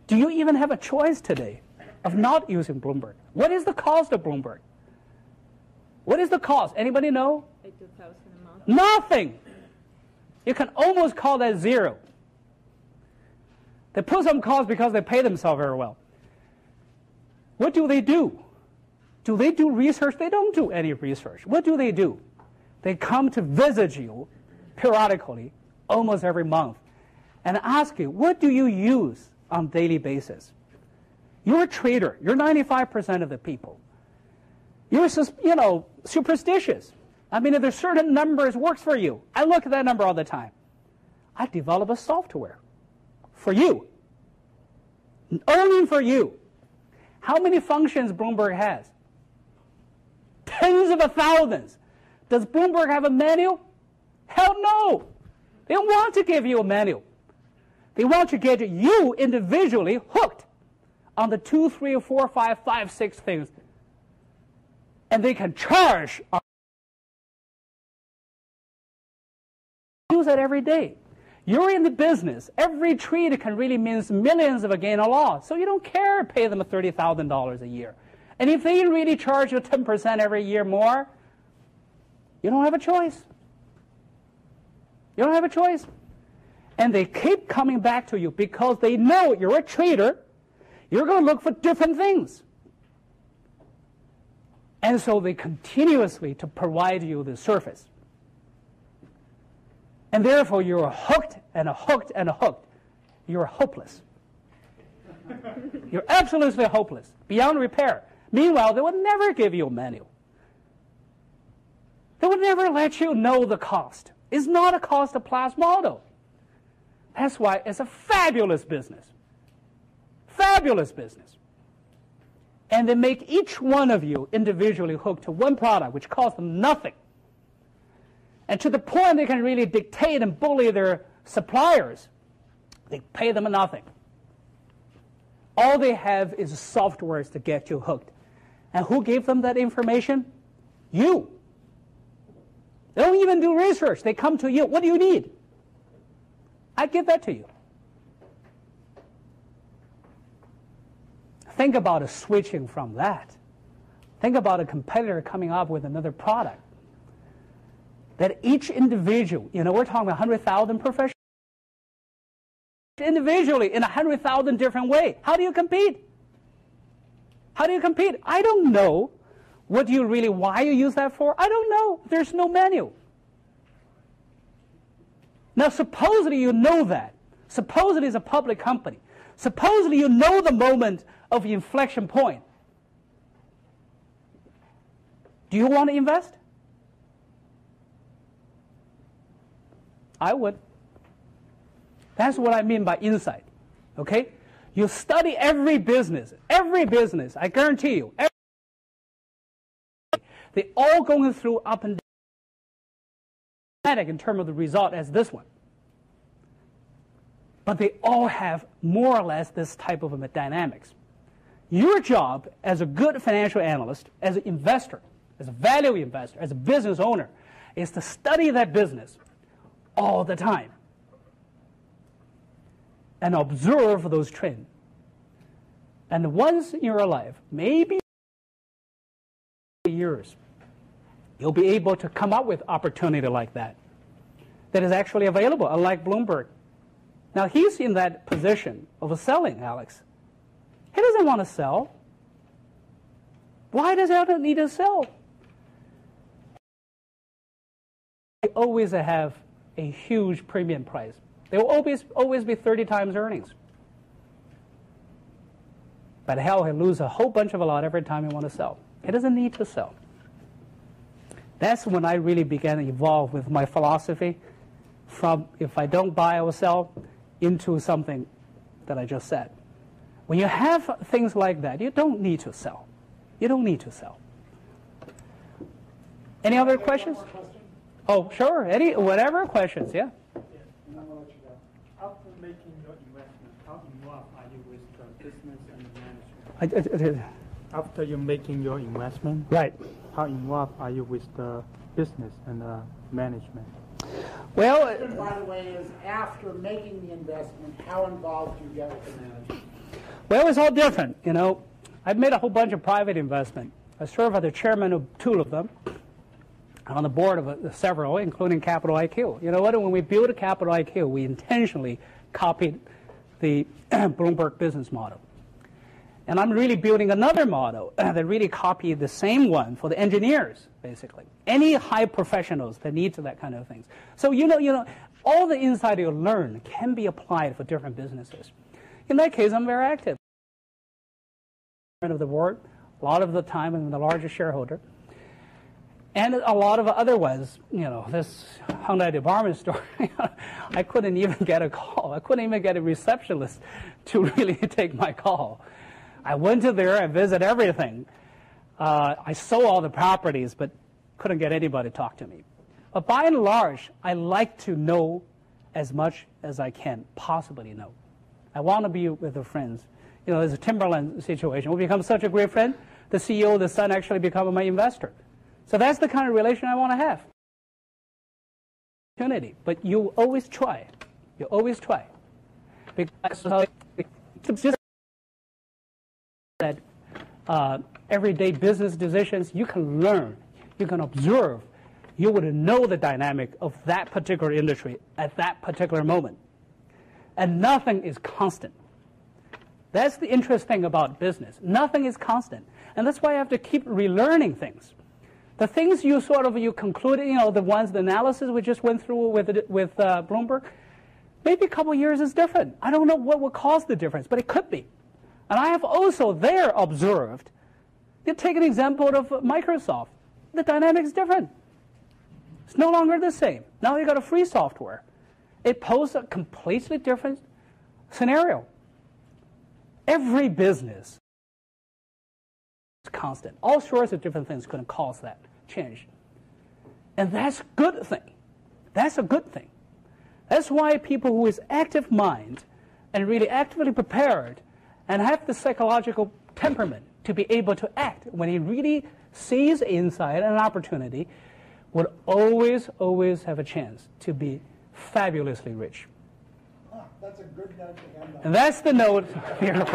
Do you even have a choice today of not using Bloomberg? What is the cost of Bloomberg? What is the cost? Anybody know? a month. Nothing. You can almost call that zero. They put some cost because they pay themselves very well. What do they do? Do they do research? They don't do any research. What do they do? They come to visit you periodically, almost every month, and ask you, what do you use on daily basis. You're a trader. You're 95% of the people. You're, you know, superstitious. I mean, if there's certain numbers works for you, I look at that number all the time. I develop a software for you, only for you. How many functions Bloomberg has? Tens of thousands. Does Bloomberg have a manual? Hell no. They don't want to give you a manual. They want to get you individually hooked on the two, three, four, five, five, six things. And they can charge. Use that every day. You're in the business. Every trade can really mean millions of a gain or loss. So you don't care pay them $30,000 a year. And if they really charge you 10% every year more, you don't have a choice. You don't have a choice. And they keep coming back to you because they know you're a trader. You're going to look for different things. And so they continuously to provide you the surface. And therefore you're hooked and hooked and hooked. You're hopeless. You're absolutely hopeless, beyond repair. Meanwhile, they would never give you a manual. They would never let you know the cost. It's not a cost plus model. That's why it's a fabulous business. Fabulous business. And they make each one of you individually hooked to one product, which costs them nothing. And to the point they can really dictate and bully their suppliers, they pay them nothing. All they have is softwares to get you hooked. And who gave them that information? You. They don't even do research. They come to you. What do you need? I give that to you. Think about switching from that. Think about a competitor coming up with another product. That each individual, you know, we're talking about 100,000 professionals individually in 100,000 different ways. How do you compete? How do you compete? I don't know. What do you really, why you use that for? I don't know. There's no manual. Now, supposedly you know that. Supposedly it's a public company. Supposedly you know the moment of inflection point. Do you want to invest? I would. That's what I mean by insight. Okay? You study every business, every business, I guarantee you. Every, they all going through up and down in terms of the result as this one. But they all have more or less this type of dynamics. Your job as a good financial analyst, as an investor, as a value investor, as a business owner, is to study that business all the time and observe those trends. And once in your life, maybe years, you'll be able to come up with opportunity like that that is actually available, unlike Bloomberg. Now he's in that position of selling, Alex. He doesn't want to sell. Why does he need to sell? I always have a huge premium price. They will always, always be 30 times earnings. But hell, he lose a whole bunch of a lot every time he want to sell. He doesn't need to sell. That's when I really began to evolve with my philosophy from if I don't buy or sell into something that I just said. When you have things like that, you don't need to sell. You don't need to sell. Any other questions? Oh, sure. Any whatever questions, yeah. After making your investment, how involved are you with the business and the management? I, I, I, After you're making your investment, right? How involved are you with the business and the management? Well, and by the way, is after making the investment, how involved do you get with the management? Well, it's all different. You know, I've made a whole bunch of private investment. I serve as the chairman of two of them on the board of several, including Capital IQ. You know what? When we built Capital IQ, we intentionally copied the [CLEARS THROAT] Bloomberg business model. And I'm really building another model [CLEARS THROAT] that really copied the same one for the engineers, basically. Any high professionals that need to that kind of things. So you know, you know, all the insight you learn can be applied for different businesses. In that case, I'm very active. Of the board, a lot of the time I'm the largest shareholder and a lot of other ones, you know, this Hyundai department store, [LAUGHS] I couldn't even get a call. I couldn't even get a receptionist to [LAUGHS] really take my call. I went to there, I visited everything. Uh, I sold all the properties, but couldn't get anybody to talk to me. But by and large, I like to know as much as I can possibly know. I want to be with the friends. You know, there's a Timberland situation. We become such a great friend, the CEO, the son actually become my investor. So that's the kind of relation I want to have. Opportunity, but you always try. You always try. Because uh, just that uh, everyday business decisions, you can learn, you can observe, you would know the dynamic of that particular industry at that particular moment. And nothing is constant. That's the interesting about business. Nothing is constant. And that's why I have to keep relearning things. The things you sort of you concluded, you know, the ones the analysis we just went through with with uh, Bloomberg, maybe a couple years is different. I don't know what would cause the difference, but it could be. And I have also there observed, you take an example of Microsoft, the dynamic is different. It's no longer the same. Now you got a free software. It poses a completely different scenario. Every business is constant. All sorts of different things could cause that change. And that's a good thing. That's a good thing. That's why people who is active mind and really actively prepared and have the psychological temperament to be able to act when he really sees insight and an opportunity would always, always have a chance to be fabulously rich. Ah, That's a good note to end on. And that's the note [LAUGHS] here.